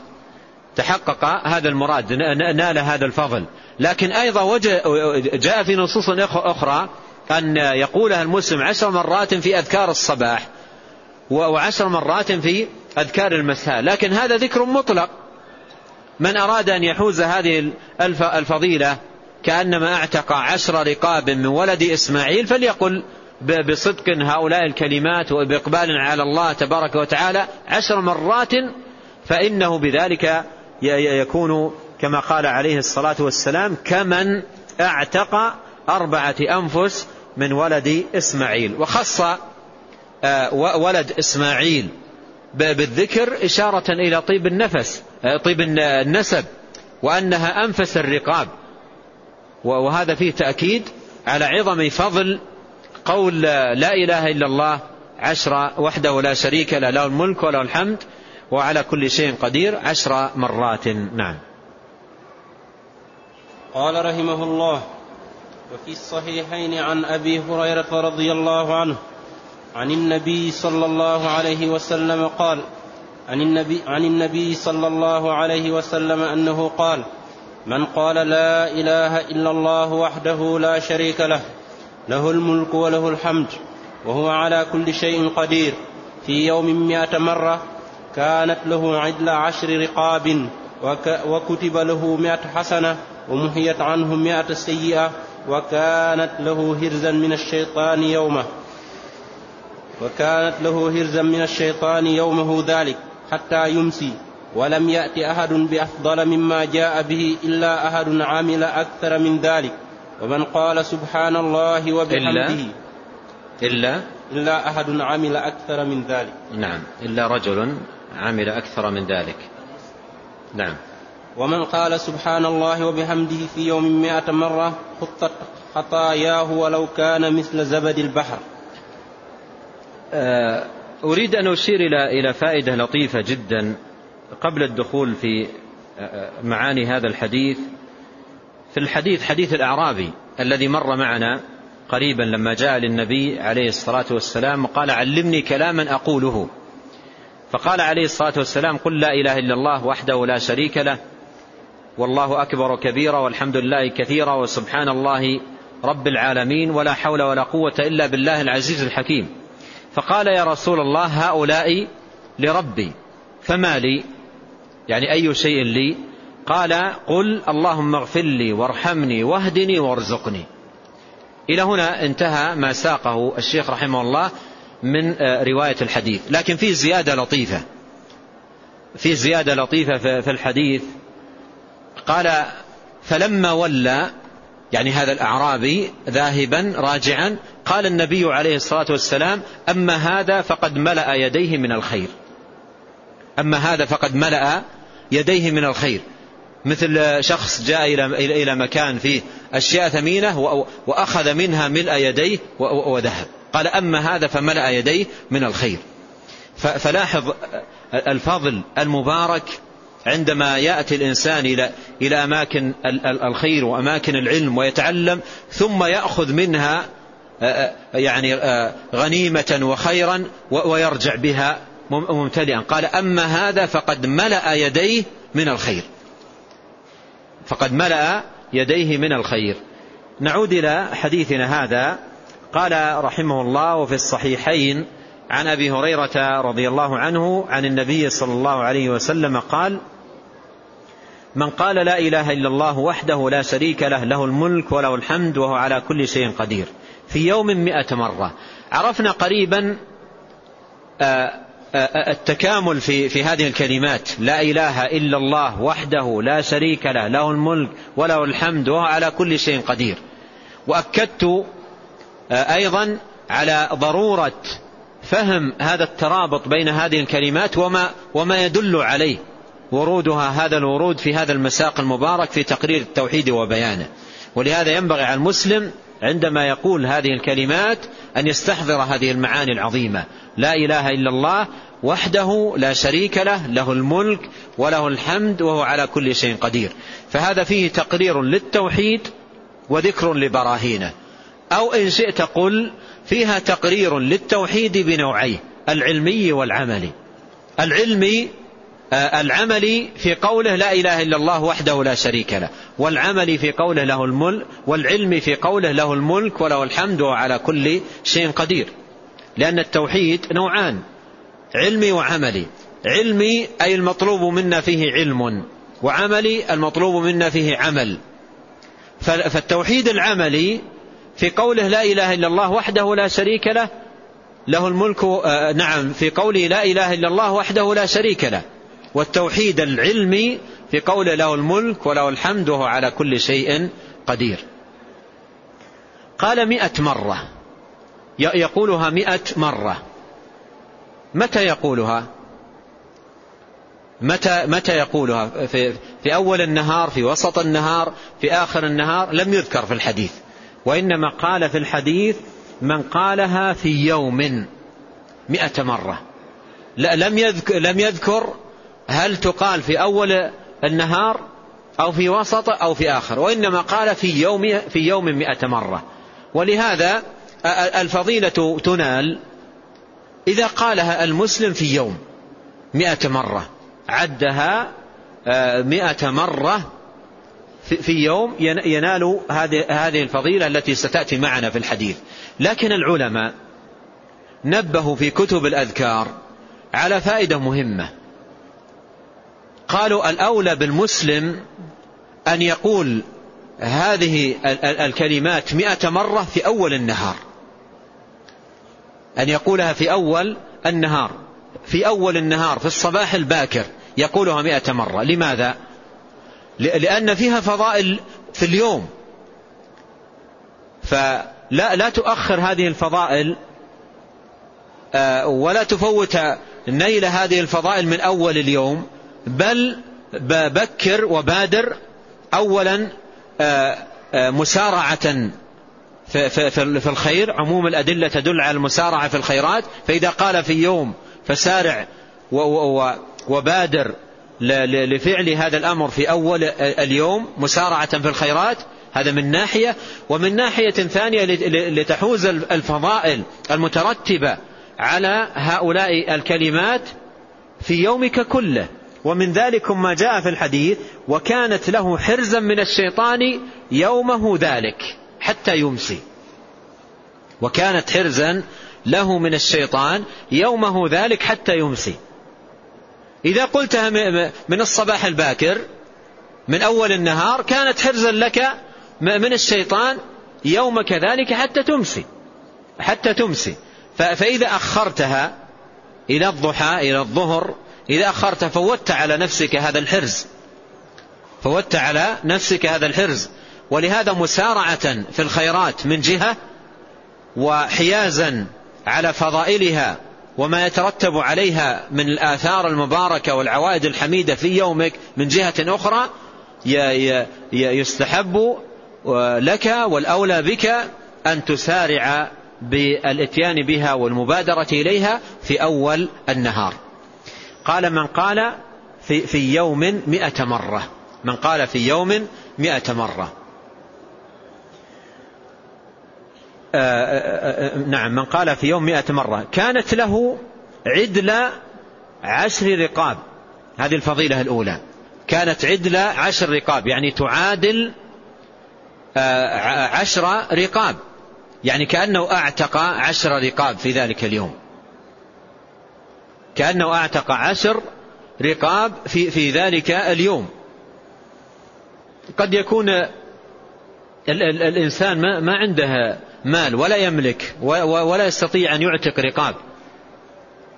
تحقق هذا المراد نال هذا الفضل. لكن أيضا جاء في نصوص أخرى أن يقولها المسلم عشر مرات في أذكار الصباح وعشر مرات في أذكار المساء. لكن هذا ذكر مطلق. من أراد أن يحوز هذه الفضيلة كأنما اعتق عشر رقاب من ولد إسماعيل فليقل بصدق هؤلاء الكلمات وبإقبال على الله تبارك وتعالى عشر مرات فإنه بذلك يكون كما قال عليه الصلاة والسلام كمن اعتق أربعة أنفس من ولد إسماعيل. وخص آه، ولد إسماعيل بالذكر إشارة إلى طيب النفس آه، طيب النسب وأنها أنفس الرقاب. وهذا فيه تأكيد على عظم فضل قول لا إله إلا الله عشر وحده لا شريك له له الملك وله الحمد وعلى كل شيء قدير عشر مرات. نعم. قال رحمه الله وفي الصحيحين عن أبي هريرة رضي الله عنه عن النبي صلى الله عليه وسلم قال عن النبي, عن النبي صلى الله عليه وسلم أنه قال من قال لا إله إلا الله وحده لا شريك له له الملك وله الحمد وهو على كل شيء قدير. في يوم مائة مرة كانت له عدل عشر رقاب وكتب له مائة حسنة ومحيت عنه مائة سيئة وكانت له هرزا من الشيطان يومه. وكانت له هرزا من الشيطان يومه ذلك حتى يمسي. ولم يأت أحد بأفضل مما جاء به إلا أحد عمل أكثر من ذلك. ومن قال سبحان الله وبحمده إلا إلا إلا أحد عمل أكثر من ذلك. نعم. إلا رجل عمل أكثر من ذلك. نعم. ومن قال سبحان الله وبحمده في يوم مائة مرة خطت خطاياه ولو كان مثل زبد البحر. آه، أريد أن أشير إلى إلى فائدة لطيفة جدا قبل الدخول في آه، معاني هذا الحديث. في الحديث حديث الأعرابي الذي مر معنا قريبا لما جاء للنبي عليه الصلاة والسلام وقال علمني كلاما أقوله. فقال عليه الصلاة والسلام قل لا إله إلا الله وحده لا شريك له والله أكبر كبيرا والحمد لله كثيرا وسبحان الله رب العالمين ولا حول ولا قوة إلا بالله العزيز الحكيم. فقال يا رسول الله هؤلاء لربي فما لي؟ يعني أي شيء لي؟ قال قل اللهم اغفر لي وارحمني واهدني وارزقني. إلى هنا انتهى ما ساقه الشيخ رحمه الله من رواية الحديث. لكن في زيادة لطيفة. في زيادة لطيفة في الحديث. قال فلما ولى يعني هذا الأعرابي ذاهبا راجعا قال النبي عليه الصلاة والسلام أما هذا فقد ملأ يديه من الخير. أما هذا فقد ملأ يديه من الخير. مثل شخص جاء إلى مكان فيه أشياء ثمينة وأخذ منها ملء يديه وذهب. قال أما هذا فملأ يديه من الخير. فلاحظ الفضل المبارك عندما يأتي الإنسان إلى إلى أماكن الخير وأماكن العلم ويتعلم ثم يأخذ منها يعني غنيمة وخيرا ويرجع بها ممتلئا. قال أما هذا فقد ملأ يديه من الخير. فقد ملأ يديه من الخير. نعود إلى حديثنا هذا. قال رحمه الله وفي الصحيحين عن أبي هريرة رضي الله عنه عن النبي صلى الله عليه وسلم قال من قال لا إله إلا الله وحده لا شريك له له الملك وله الحمد وهو على كل شيء قدير. في يوم مئة مرة. عرفنا قريبا آه، التكامل في في هذه الكلمات. لا إله إلا الله وحده لا شريك له له الملك وله الحمد وهو على كل شيء قدير. وأكدت آه، أيضا على ضرورة فهم هذا الترابط بين هذه الكلمات وما وما يدل عليه ورودها هذا الورود في هذا المساق المبارك في تقرير التوحيد وبيانه. ولهذا ينبغي على المسلم عندما يقول هذه الكلمات أن يستحضر هذه المعاني العظيمة. لا إله إلا الله وحده لا شريك له له الملك وله الحمد وهو على كل شيء قدير. فهذا فيه تقرير للتوحيد وذكر لبراهينه. أو إن شئت قل فيها تقرير للتوحيد بنوعيه العلمي والعملي. العلمي العمل في قوله لا إله إلا الله وحده لا شريك له والعمل في قوله له الملك والعلم في قوله له الملك وله الحمد وعلى كل شيء قدير. لأن التوحيد نوعان علمي وعملي. علمي أي المطلوب منا فيه علم وعملي المطلوب منا فيه عمل. فالتوحيد العملي في قوله لا إله إلا الله وحده لا شريك له له الملك آه نعم في قوله لا إله إلا الله وحده لا شريك له. والتوحيد العلمي في قوله له الملك وله الحمد وهو على كل شيء قدير. قال مئة مرة. يقولها مئة مرة. متى يقولها؟ متى متى يقولها؟ في, في أول النهار في وسط النهار في آخر النهار؟ لم يذكر في الحديث. وإنما قال في الحديث من قالها في يوم. مئة مرة. لا لم يذكر, لم يذكر هل تقال في أول النهار أو في وسط أو في آخر؟ وإنما قال في يوم في يوم مئة مرة. ولهذا الفضيلة تنال إذا قالها المسلم في يوم مئة مرة عدها مئة مرة في يوم ينال هذه الفضيلة التي ستأتي معنا في الحديث. لكن العلماء نبهوا في كتب الأذكار على فائدة مهمة. قالوا الأولى بالمسلم أن يقول هذه الكلمات مئة مرة في أول النهار. أن يقولها في أول النهار. في أول النهار في الصباح الباكر يقولها مئة مرة. لماذا؟ لأن فيها فضائل في اليوم. فلا لا تؤخر هذه الفضائل آه، ولا تفوت نيل هذه الفضائل من أول اليوم. بل بكر وبادر أولا آه، آه، مسارعة في الخير. عموم الأدلة تدل على المسارعة في الخيرات. فإذا قال في يوم فسارع وبادر لفعل هذا الأمر في أول اليوم مسارعة في الخيرات هذا من ناحية. ومن ناحية ثانية لتحوز الفضائل المترتبة على هؤلاء الكلمات في يومك كله. ومن ذلك ما جاء في الحديث وكانت له حرزا من الشيطان يومه ذلك حتى يمسي. وكانت حرزا له من الشيطان يومه ذلك حتى يمسي. إذا قلتها من الصباح الباكر من أول النهار كانت حرزا لك من الشيطان يومك ذلك حتى تمسي. حتى تمسي. فإذا أخرتها إلى الضحى إلى الظهر إذا أخرت فوت على نفسك هذا الحرز. فوت على نفسك هذا الحرز. ولهذا مسارعة في الخيرات من جهة وحيازا على فضائلها وما يترتب عليها من الآثار المباركة والعوائد الحميدة في يومك من جهة أخرى يستحب لك والأولى بك أن تسارع بالإتيان بها والمبادرة إليها في أول النهار. قال من قال في, في يوم مئة مرة. من قال في يوم مئة مرة. آه، آه، آه، نعم من قال في يوم مئة مرة. كانت له عدل عشر رقاب. هذه الفضيلة الأولى. كانت عدل عشر رقاب يعني تعادل عشر رقاب. يعني كأنه أعتق عشر رقاب في ذلك اليوم. كأنه أعتق عشر رقاب في, في ذلك اليوم. قد يكون الإنسان ما, ما عنده مال ولا يملك ولا يستطيع أن يعتق رقاب.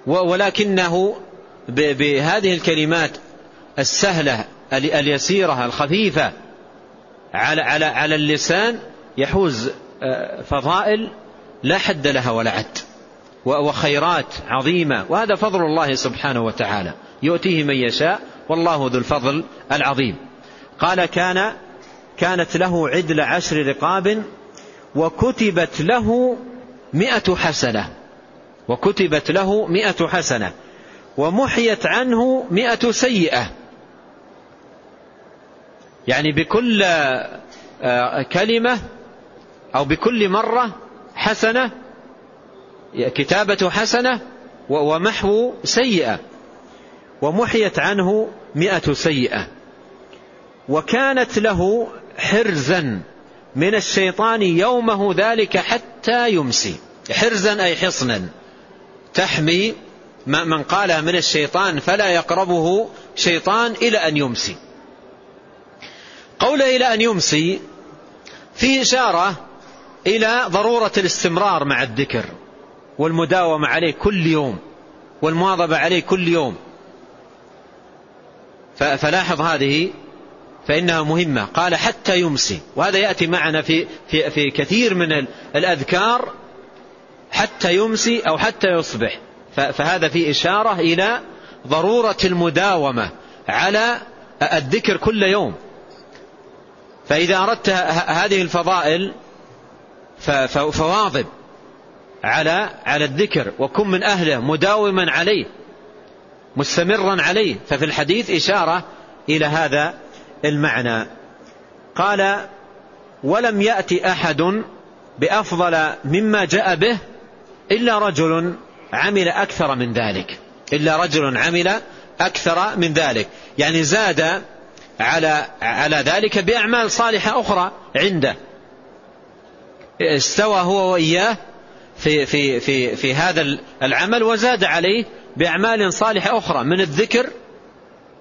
ولكنه بهذه الكلمات السهلة اليسيرة الخفيفة على على على اللسان يحوز آه، فضائل لا حد لها ولا عد. وخيرات عظيمة. وهذا فضل الله سبحانه وتعالى. يؤتيه من يشاء. والله ذو الفضل العظيم. قال كان كانت له عدل عشر رقاب وكتبت له مئة حسنة. وكتبت له مئة حسنة. ومحيت عنه مئة سيئة. يعني بكل آه، كلمة أو بكل مرة حسنة كتابة حسنة ومحو سيئة. ومحيت عنه مئة سيئة. وكانت له حرزا من الشيطان يومه ذلك حتى يمسي. حرزا أي حصنا. تحمي من قالها من الشيطان فلا يقربه شيطان إلى أن يمسي. قول إلى أن يمسي فيه إشارة إلى ضرورة الاستمرار مع الذكر. والمداومة عليه كل يوم والمواظبة عليه كل يوم. فلاحظ هذه فإنها مهمة. قال حتى يمسي. وهذا يأتي معنا في, في, في كثير من الأذكار. حتى يمسي أو حتى يصبح. فهذا في إشارة إلى ضرورة المداومة على الذكر كل يوم. فإذا أردت هذه الفضائل فواظب. على على الذكر وكن من أهله مداوما عليه مستمرا عليه. ففي الحديث إشارة إلى هذا المعنى. قال ولم يأتي أحد بأفضل مما جاء به إلا رجل عمل أكثر من ذلك إلا رجل عمل أكثر من ذلك. يعني زاد على على ذلك بأعمال صالحة أخرى عنده استوى هو وإياه في في في في هذا العمل وزاد عليه بأعمال صالحة أخرى من الذكر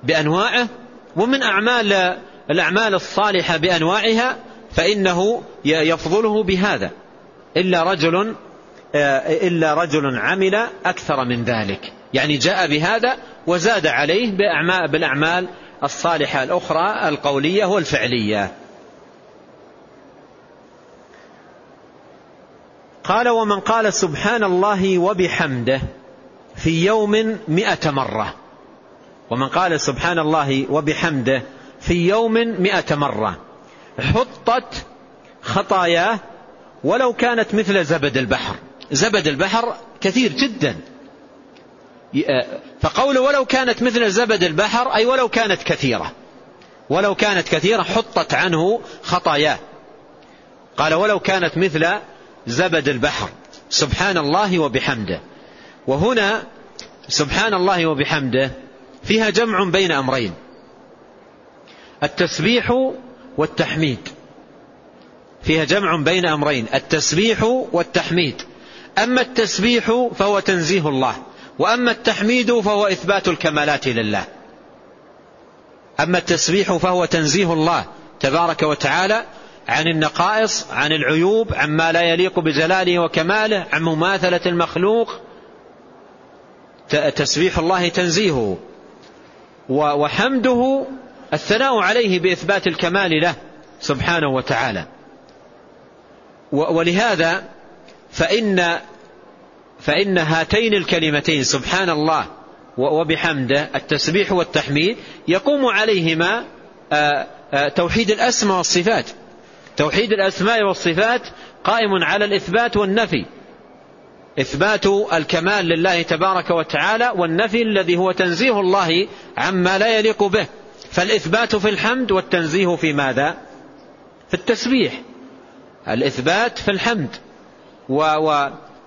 بأنواعه ومن أعمال الأعمال الصالحة بأنواعها فإنه يفضله بهذا. إلا رجل إلا رجل عمل أكثر من ذلك. يعني جاء بهذا وزاد عليه بالأعمال الصالحة الأخرى القولية والفعلية. قال ومن قال سبحان الله وبحمده في يوم مئة مرة. ومن قال سبحان الله وبحمده في يوم مئة مرة. حطت خطاياه ولو كانت مثل زبد البحر. زبد البحر كثير جدا. فقول ولو كانت مثل زبد البحر أي ولو كانت كثيرة. ولو كانت كثيرة حطت عنه خطاياه. قال ولو كانت مثل زبد البحر. سبحان الله وبحمده. وهنا سبحان الله وبحمده فيها جمع بين أمرين. التسبيح والتحميد. فيها جمع بين أمرين. التسبيح والتحميد. أما التسبيح فهو تنزيه الله. وأما التحميد فهو إثبات الكمالات لله. أما التسبيح فهو تنزيه الله تبارك وتعالى عن النقائص عن العيوب عما لا يليق بجلاله وكماله عن مماثلة المخلوق. تسبيح الله تنزيهه. وحمده الثناء عليه بإثبات الكمال له سبحانه وتعالى. ولهذا فإن فإن هاتين الكلمتين سبحان الله وبحمده التسبيح والتحميد يقوم عليهما توحيد الأسماء والصفات. توحيد الأسماء والصفات قائم على الإثبات والنفي. إثبات الكمال لله تبارك وتعالى والنفي الذي هو تنزيه الله عما لا يليق به. فالإثبات في الحمد والتنزيه في ماذا؟ في التسبيح. الإثبات في الحمد و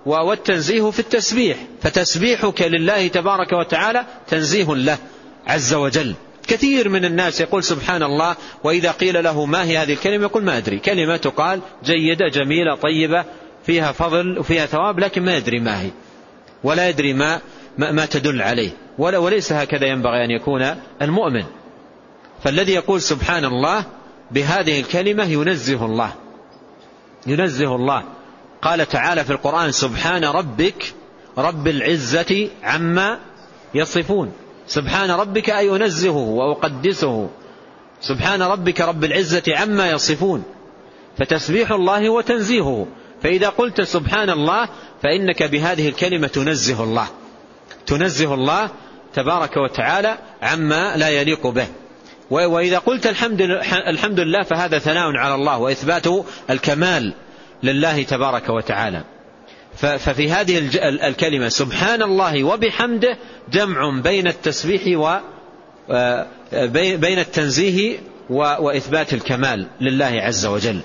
و والتنزيه في التسبيح. فتسبيحك لله تبارك وتعالى تنزيه له عز وجل. كثير من الناس يقول سبحان الله وإذا قيل له ما هي هذه الكلمة يقول ما أدري. كلمة تقال جيدة جميلة طيبة فيها فضل وفيها ثواب لكن ما يدري ما هي. ولا يدري ما ما, ما تدل عليه. ولا وليس هكذا ينبغي أن يكون المؤمن. فالذي يقول سبحان الله بهذه الكلمة ينزه الله. ينزه الله. قال تعالى في القرآن سبحان ربك رب العزة عما يصفون. سبحان ربك أي أنزهه وأقدسه. سبحان ربك رب العزة عما يصفون. فتسبيح الله وتنزيهه. فإذا قلت سبحان الله فإنك بهذه الكلمة تنزه الله. تنزه الله تبارك وتعالى عما لا يليق به. وإذا قلت الحمد, الحمد لله فهذا ثناء على الله وإثبات الكمال لله تبارك وتعالى. ففي هذه الكلمة سبحان الله وبحمده جمع بين التسبيح و بين التنزيه وإثبات الكمال لله عز وجل.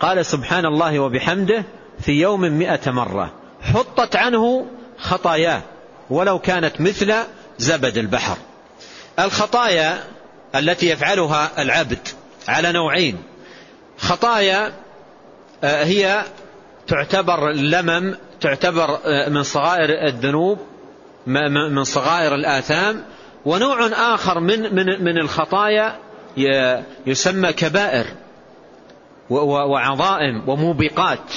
قال سبحان الله وبحمده في يوم مئة مرة. حطت عنه خطاياه ولو كانت مثل زبد البحر. الخطايا التي يفعلها العبد على نوعين. خطايا آه، هي تعتبر لمم تعتبر من صغائر الذنوب من صغائر الآثام ونوع آخر من من من الخطايا يسمى كبائر وعظائم وموبقات.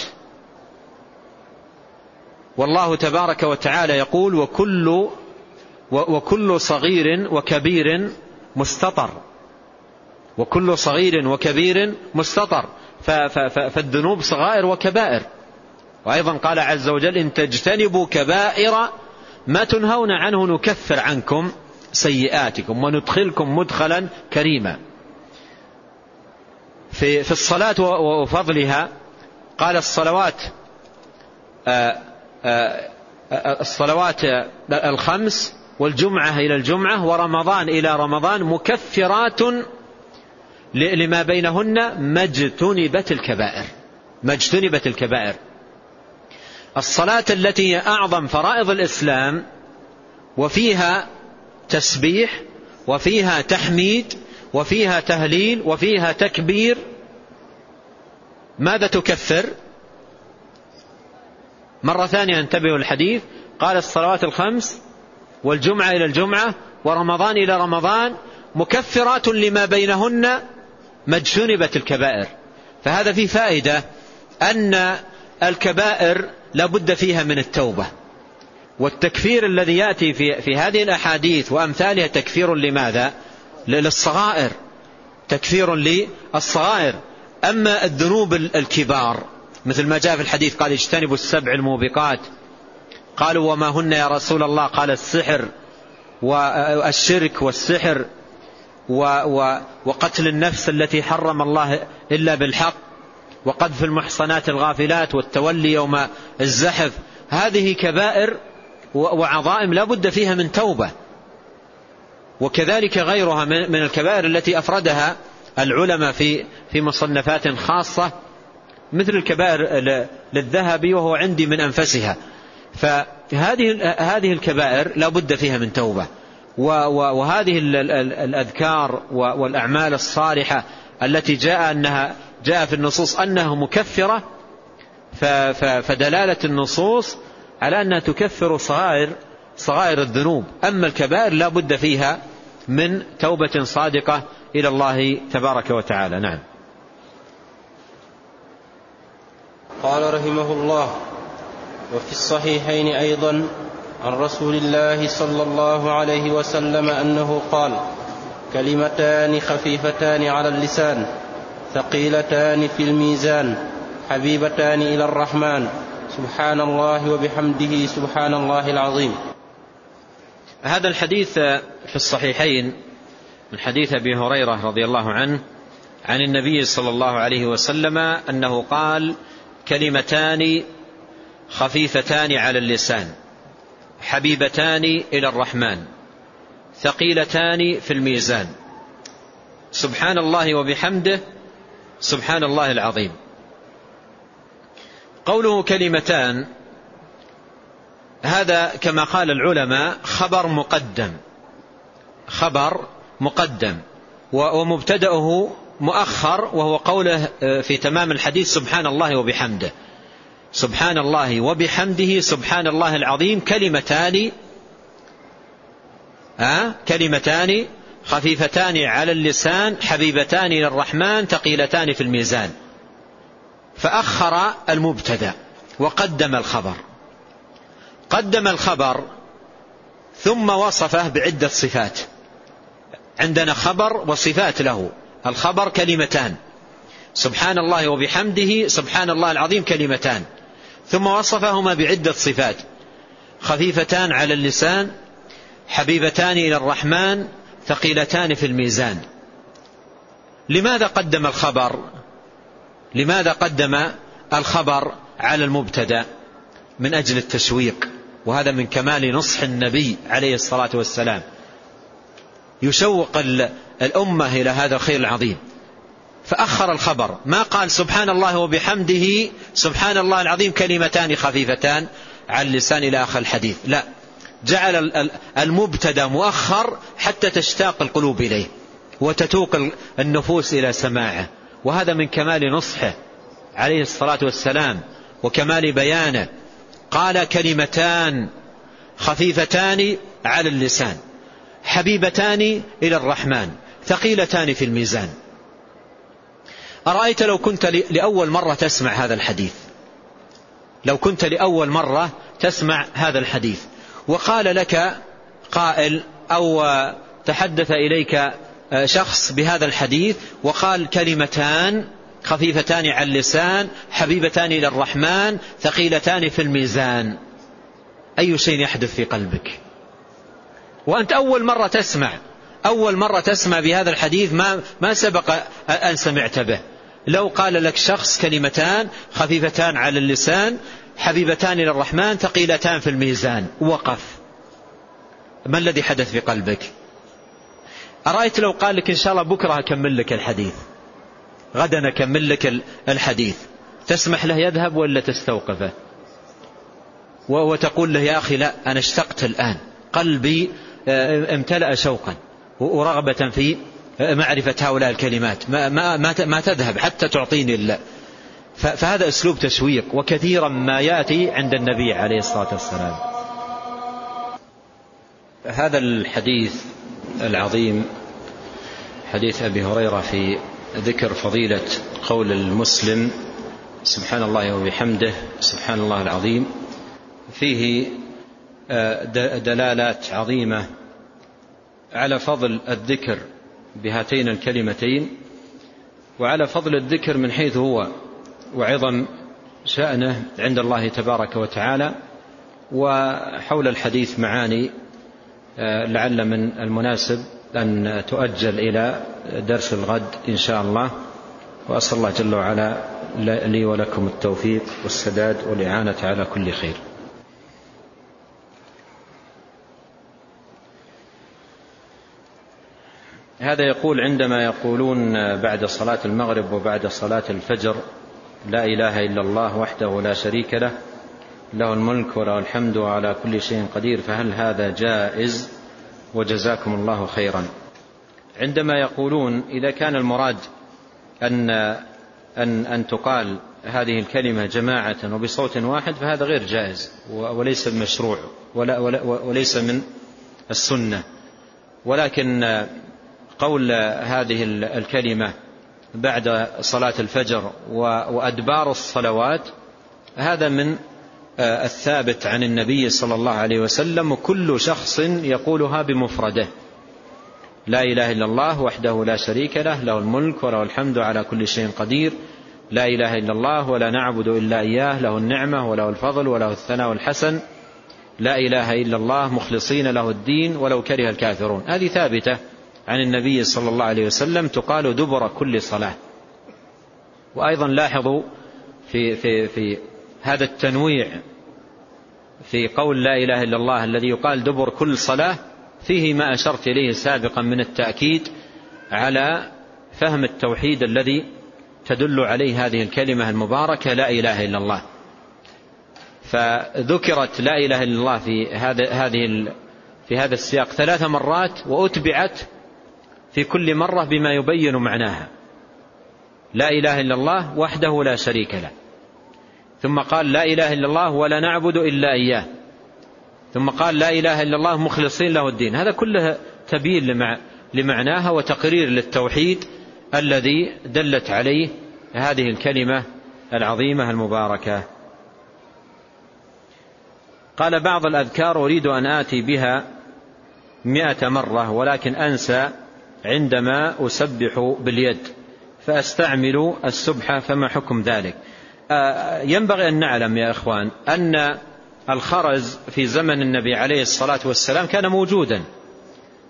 والله تبارك وتعالى يقول وكل وكل صغير وكبير مستطر. وكل صغير وكبير مستطر. فالذنوب صغائر وكبائر. وأيضا قال عز وجل إن تجتنبوا كبائر ما تنهون عنه نكفر عنكم سيئاتكم وندخلكم مدخلا كريما. في, في الصلاة وفضلها قال الصلوات آآ آآ الصلوات الخمس والجمعة إلى الجمعة ورمضان إلى رمضان مكفرات لما بينهن ما اجتنبت الكبائر. ما اجتنبت الكبائر. الصلاة التي هي أعظم فرائض الإسلام وفيها تسبيح وفيها تحميد وفيها تهليل وفيها تكبير ماذا تكفر؟ مرة ثانية انتبهوا الحديث قال الصلوات الخمس والجمعة إلى الجمعة ورمضان إلى رمضان مكفرات لما بينهن ما اجتنبت الكبائر. فهذا فيه فائدة أن الكبائر لا بد فيها من التوبة. والتكفير الذي يأتي في, في هذه الأحاديث وأمثالها تكفير لماذا؟ للصغائر. تكفير للصغائر. أما الذنوب الكبار مثل ما جاء في الحديث قال اجتنبوا السبع الموبقات. قالوا وما هن يا رسول الله؟ قال السحر والشرك والسحر. وقتل النفس التي حرم الله إلا بالحق وقذف المحصنات الغافلات والتولي يوم الزحف. هذه كبائر وعظائم لا بد فيها من توبة. وكذلك غيرها من الكبائر التي أفردها العلماء في في مصنفات خاصة مثل الكبائر للذهبي وهو عندي من أنفسها. فهذه هذه الكبائر لا بد فيها من توبة. وهذه الأذكار والأعمال الصالحة التي جاء أنها جاء في النصوص أنها مكفرة فدلالة النصوص على أنها تكفر صغائر صغائر الذنوب. أما الكبائر لا بد فيها من توبة صادقة إلى الله تبارك وتعالى. نعم. قال رحمه الله وفي الصحيحين أيضا عن رسول الله صلى الله عليه وسلم أنه قال كلمتان خفيفتان على اللسان ثقيلتان في الميزان حبيبتان إلى الرحمن. سبحان الله وبحمده سبحان الله العظيم. هذا الحديث في الصحيحين من حديث أبي هريرة رضي الله عنه عن النبي صلى الله عليه وسلم أنه قال كلمتان خفيفتان على اللسان. حبيبتان إلى الرحمن ثقيلتان في الميزان. سبحان الله وبحمده سبحان الله العظيم. قوله كلمتان هذا كما قال العلماء خبر مقدم خبر مقدم ومبتدأه مؤخر وهو قوله في تمام الحديث سبحان الله وبحمده. سبحان الله وبحمده سبحان الله العظيم كلمتان ها؟ كلمتان خفيفتان على اللسان حبيبتان إلى الرحمن ثقيلتان في الميزان. فأخر المبتدأ وقدم الخبر. قدم الخبر ثم وصفه بعدة صفات. عندنا خبر وصفات له. الخبر كلمتان. سبحان الله وبحمده سبحان الله العظيم كلمتان. ثم وصفهما بعدة صفات. خفيفتان على اللسان حبيبتان إلى الرحمن ثقيلتان في الميزان. لماذا قدم الخبر؟ لماذا قدم الخبر على المبتدأ؟ من أجل التشويق وهذا من كمال نصح النبي عليه الصلاة والسلام. يشوق الأمة إلى هذا الخير العظيم. فأخر الخبر. ما قال سبحان الله وبحمده سبحان الله العظيم كلمتان خفيفتان على اللسان إلى آخر الحديث. لا. جعل المبتدأ مؤخر حتى تشتاق القلوب إليه وتتوق النفوس إلى سماعه. وهذا من كمال نصحه عليه الصلاة والسلام وكمال بيانه. قال كلمتان خفيفتان على اللسان حبيبتان إلى الرحمن ثقيلتان في الميزان. أرأيت لو كنت لأول مرة تسمع هذا الحديث؟ لو كنت لأول مرة تسمع هذا الحديث. وقال لك قائل أو تحدث إليك شخص بهذا الحديث وقال كلمتان خفيفتان على اللسان حبيبتان إلى الرحمن ثقيلتان في الميزان. أي شيء يحدث في قلبك؟ وأنت أول مرة تسمع أول مرة تسمع بهذا الحديث ما, ما سبق أن سمعت به. لو قال لك شخص كلمتان خفيفتان على اللسان حبيبتان إلى الرحمن ثقيلتان في الميزان. وقف. ما الذي حدث في قلبك؟ أرأيت لو قال لك إن شاء الله بكرة أكمل لك الحديث. غدا أكمل لك الحديث. تسمح له يذهب ولا تستوقفه؟ وتقول له يا أخي لا أنا اشتقت الآن. قلبي آه، امتلأ شوقا ورغبة في معرفة هؤلاء الكلمات. ما, ما, ما, تذهب حتى تعطيني الله فهذا أسلوب تشويق وكثيرا ما يأتي عند النبي عليه الصلاة والسلام. هذا الحديث العظيم حديث أبي هريرة في ذكر فضيلة قول المسلم سبحان الله وبحمده سبحان الله العظيم. فيه آه، دلالات عظيمة على فضل الذكر بهاتين الكلمتين وعلى فضل الذكر من حيث هو وعظم شأنه عند الله تبارك وتعالى وحول الحديث معاني آه، لعل من المناسب أن تؤجل إلى درس الغد إن شاء الله. وأسأل الله جل وعلا لي ولكم التوفيق والسداد والإعانة على كل خير. هذا يقول عندما يقولون بعد صلاة المغرب وبعد صلاة الفجر لا إله إلا الله وحده لا شريك له له الملك وله الحمد وعلى كل شيء قدير فهل هذا جائز؟ وجزاكم الله خيرا. عندما يقولون إذا كان المراد أن أن أن تقال هذه الكلمة جماعة وبصوت واحد فهذا غير جائز وليس مشروع ولا وليس من السنة. ولكن قول هذه الكلمة بعد صلاة الفجر وأدبار الصلوات هذا من آه، الثابت عن النبي صلى الله عليه وسلم وكل شخص يقولها بمفرده. لا إله إلا الله وحده لا شريك له له الملك وله الحمد على كل شيء قدير. لا إله إلا الله ولا نعبد إلا إياه له النعمة وله الفضل وله الثناء الحسن. لا إله إلا الله مخلصين له الدين ولو كره الكافرون. هذه ثابتة. عن النبي صلى الله عليه وسلم تقال دبر كل صلاة. وأيضا لاحظوا في, في, في هذا التنويع في قول لا إله إلا الله الذي يقال دبر كل صلاة فيه ما أشرت إليه سابقا من التأكيد على فهم التوحيد الذي تدل عليه هذه الكلمة المباركة لا إله إلا الله. فذكرت لا إله إلا الله في هذا هذه في هذا السياق ثلاث مرات وأتبعت في كل مرة بما يبين معناها. لا إله إلا الله وحده لا شريك له. ثم قال لا إله إلا الله ولا نعبد إلا إياه. ثم قال لا إله إلا الله مخلصين له الدين. هذا كله تبيين لمعناها وتقرير للتوحيد الذي دلت عليه هذه الكلمة العظيمة المباركة. قال بعض الأذكار أريد أن آتي بها مئة مرة ولكن أنسى عندما أسبح باليد فأستعمل السبحة فما حكم ذلك؟ آه، ينبغي أن نعلم يا إخوان أن الخرز في زمن النبي عليه الصلاة والسلام كان موجودا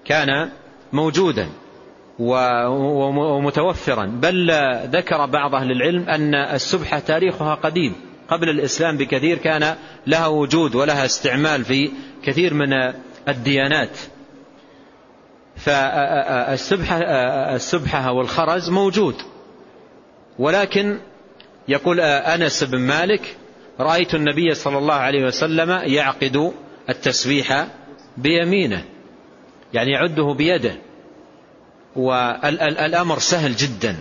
كان موجودا ومتوفرا. بل ذكر بعض أهل العلم أن السبحة تاريخها قديم. قبل الإسلام بكثير كان لها وجود ولها استعمال في كثير من الديانات. فالسبحة السبحة والخرز موجود. ولكن يقول أنس بن مالك رأيت النبي صلى الله عليه وسلم يعقد التسبيح بيمينه يعني يعده بيده. والأمر سهل جدا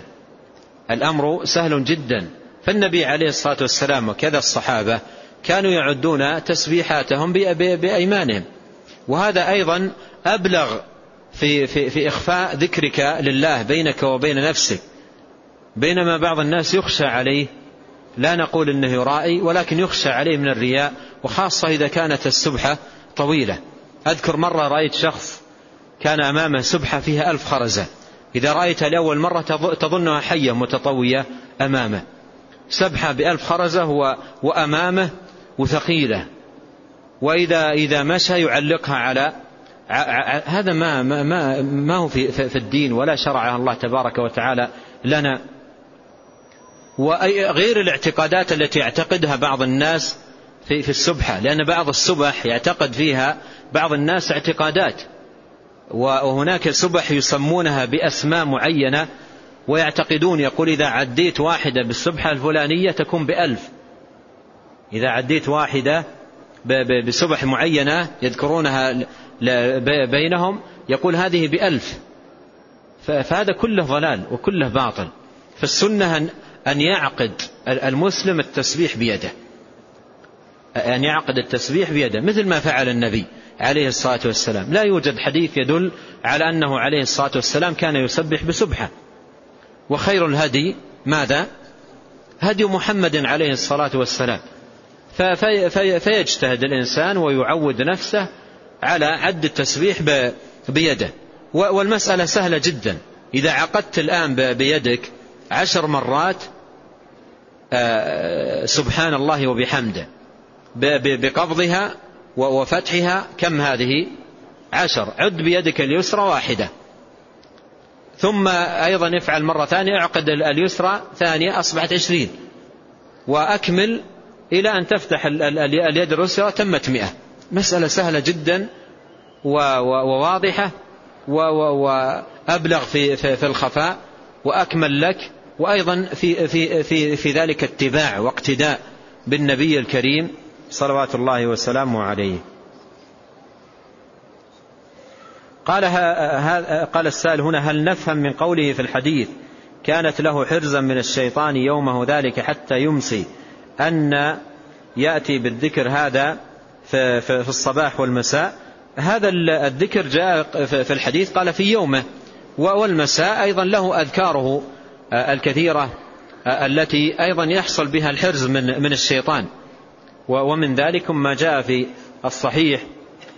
الأمر سهل جدا. فالنبي عليه الصلاة والسلام وكذا الصحابة كانوا يعدون تسبيحاتهم بأيمانهم. وهذا أيضا أبلغ في, في, في إخفاء ذكرك لله بينك وبين نفسك. بينما بعض الناس يخشى عليه. لا نقول إنه يرائي ولكن يخشى عليه من الرياء وخاصة إذا كانت السبحة طويلة. أذكر مرة رأيت شخص كان أمامه سبحة فيها ألف خرزة. إذا رأيتها لأول مرة تظنها حية متطوية أمامه. سبحة بألف خرزة وأمامه وثقيلة. وإذا إذا مشى يعلقها على هذا ما ما ما هو في في الدين ولا شرعها الله تبارك وتعالى لنا. وغير الاعتقادات التي يعتقدها بعض الناس في في السبحة لأن بعض السبح يعتقد فيها بعض الناس اعتقادات. وهناك سبح يسمونها بأسماء معينة ويعتقدون يقول إذا عديت واحدة بالسبحة الفلانية تكون بألف. إذا عديت واحدة بسبح معينة يذكرونها بينهم يقول هذه بألف. فهذا كله ضلال وكله باطل. فالسنة أن يعقد المسلم التسبيح بيده. أن يعقد التسبيح بيده مثل ما فعل النبي عليه الصلاة والسلام. لا يوجد حديث يدل على أنه عليه الصلاة والسلام كان يسبح بسبحة. وخير الهدي ماذا؟ هدي محمد عليه الصلاة والسلام. فيجتهد الإنسان ويعود نفسه على عد التسبيح بيده. والمسألة سهلة جدا. إذا عقدت الآن بيدك عشر مرات آه، سبحان الله وبحمده. بقبضها وفتحها كم هذه؟ عشر. عد بيدك اليسرى واحدة. ثم أيضا افعل مرة ثانية اعقد اليسرى ثانية أصبحت عشرين. وأكمل إلى أن تفتح اليد اليسرى تمت مئة. مسألة سهلة جدا وواضحة وأبلغ في, في الخفاء وأكمل لك وأيضا في, في, في, في ذلك اتباع واقتداء بالنبي الكريم صلوات الله وسلامه عليه. قال, قال السائل هنا هل نفهم من قوله في الحديث كانت له حرزا من الشيطان يومه ذلك حتى يمسي أن يأتي بالذكر هذا في الصباح والمساء. هذا الذكر جاء في الحديث قال في يومه. والمساء أيضا له أذكاره الكثيرة التي أيضا يحصل بها الحرز من من الشيطان. ومن ذلك ما جاء في الصحيح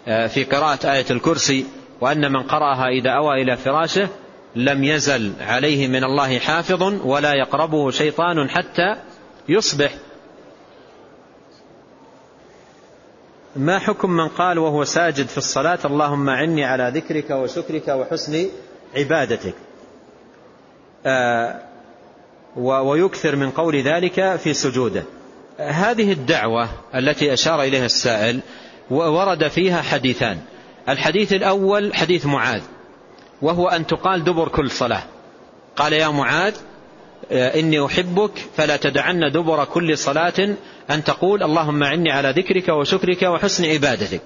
في قراءة آية الكرسي وأن من قرأها إذا أوى إلى فراشه لم يزل عليه من الله حافظ ولا يقربه شيطان حتى يصبح. ما حكم من قال وهو ساجد في الصلاة اللهم عني على ذكرك وشكرك وحسن عبادتك. آه ويكثر من قول ذلك في سجوده. هذه الدعوة التي أشار إليها السائل ورد فيها حديثان. الحديث الأول حديث معاذ وهو أن تقال دبر كل صلاة. قال يا معاذ آه، إني أحبك فلا تدعن دبر كل صلاة أن تقول اللهم عني على ذكرك وشكرك وحسن عبادتك.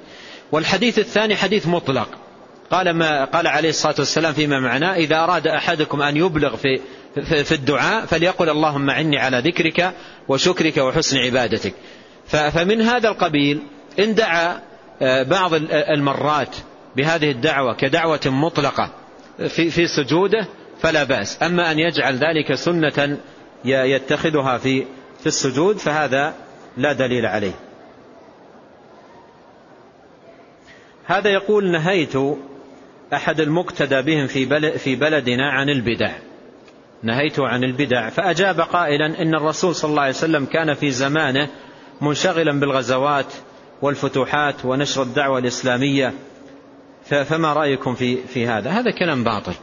والحديث الثاني حديث مطلق. قال ما قال عليه الصلاة والسلام فيما معناه إذا أراد أحدكم أن يبلغ في في الدعاء فليقل اللهم عني على ذكرك وشكرك وحسن عبادتك. فمن هذا القبيل إن دعا آه، بعض المرات بهذه الدعوة كدعوة مطلقة في في سجوده فلا بأس. أما أن يجعل ذلك سنة يتخذها في في السجود فهذا لا دليل عليه. هذا يقول نهيت أحد المقتدى بهم في في بلدنا عن البدع. نهيت عن البدع. فأجاب قائلا إن الرسول صلى الله عليه وسلم كان في زمانه منشغلا بالغزوات والفتوحات ونشر الدعوة الإسلامية. فما رأيكم في, في هذا؟ هذا كلام باطل.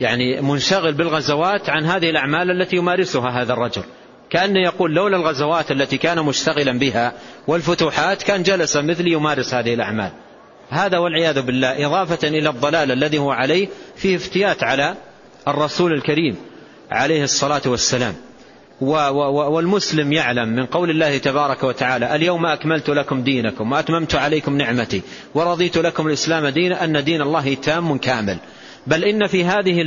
يعني منشغل بالغزوات عن هذه الأعمال التي يمارسها هذا الرجل. كأنه يقول لولا الغزوات التي كان مشتغلا بها والفتوحات كان جلس مثلي يمارس هذه الأعمال. هذا والعياذ بالله إضافة إلى الضلال الذي هو عليه فيه افتيات على الرسول الكريم عليه الصلاة والسلام. والمسلم يعلم من قول الله تبارك وتعالى اليوم أكملت لكم دينكم وأتممت عليكم نعمتي ورضيت لكم الإسلام دينا أن دين الله تام كامل. بل إن في هذه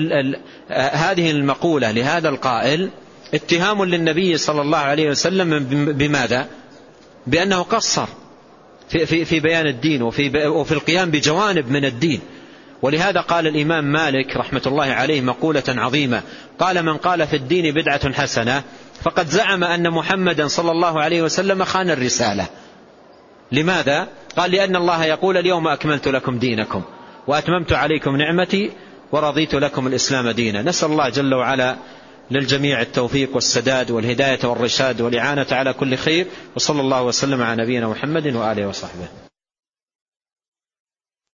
هذه المقولة لهذا القائل اتهام للنبي صلى الله عليه وسلم بماذا؟ بأنه قصر في, في, في بيان الدين وفي, وفي القيام بجوانب من الدين. ولهذا قال الإمام مالك رحمة الله عليه مقولة عظيمة. قال من قال في الدين بدعة حسنة فقد زعم أن محمدا صلى الله عليه وسلم خان الرسالة. لماذا؟ قال لأن الله يقول اليوم أكملت لكم دينكم وأتممت عليكم نعمتي ورضيت لكم الإسلام دينا. نسأل الله جل وعلا للجميع التوفيق والسداد والهداية والرشاد والإعانة على كل خير وصلى الله وسلم على نبينا محمد وآله وصحبه.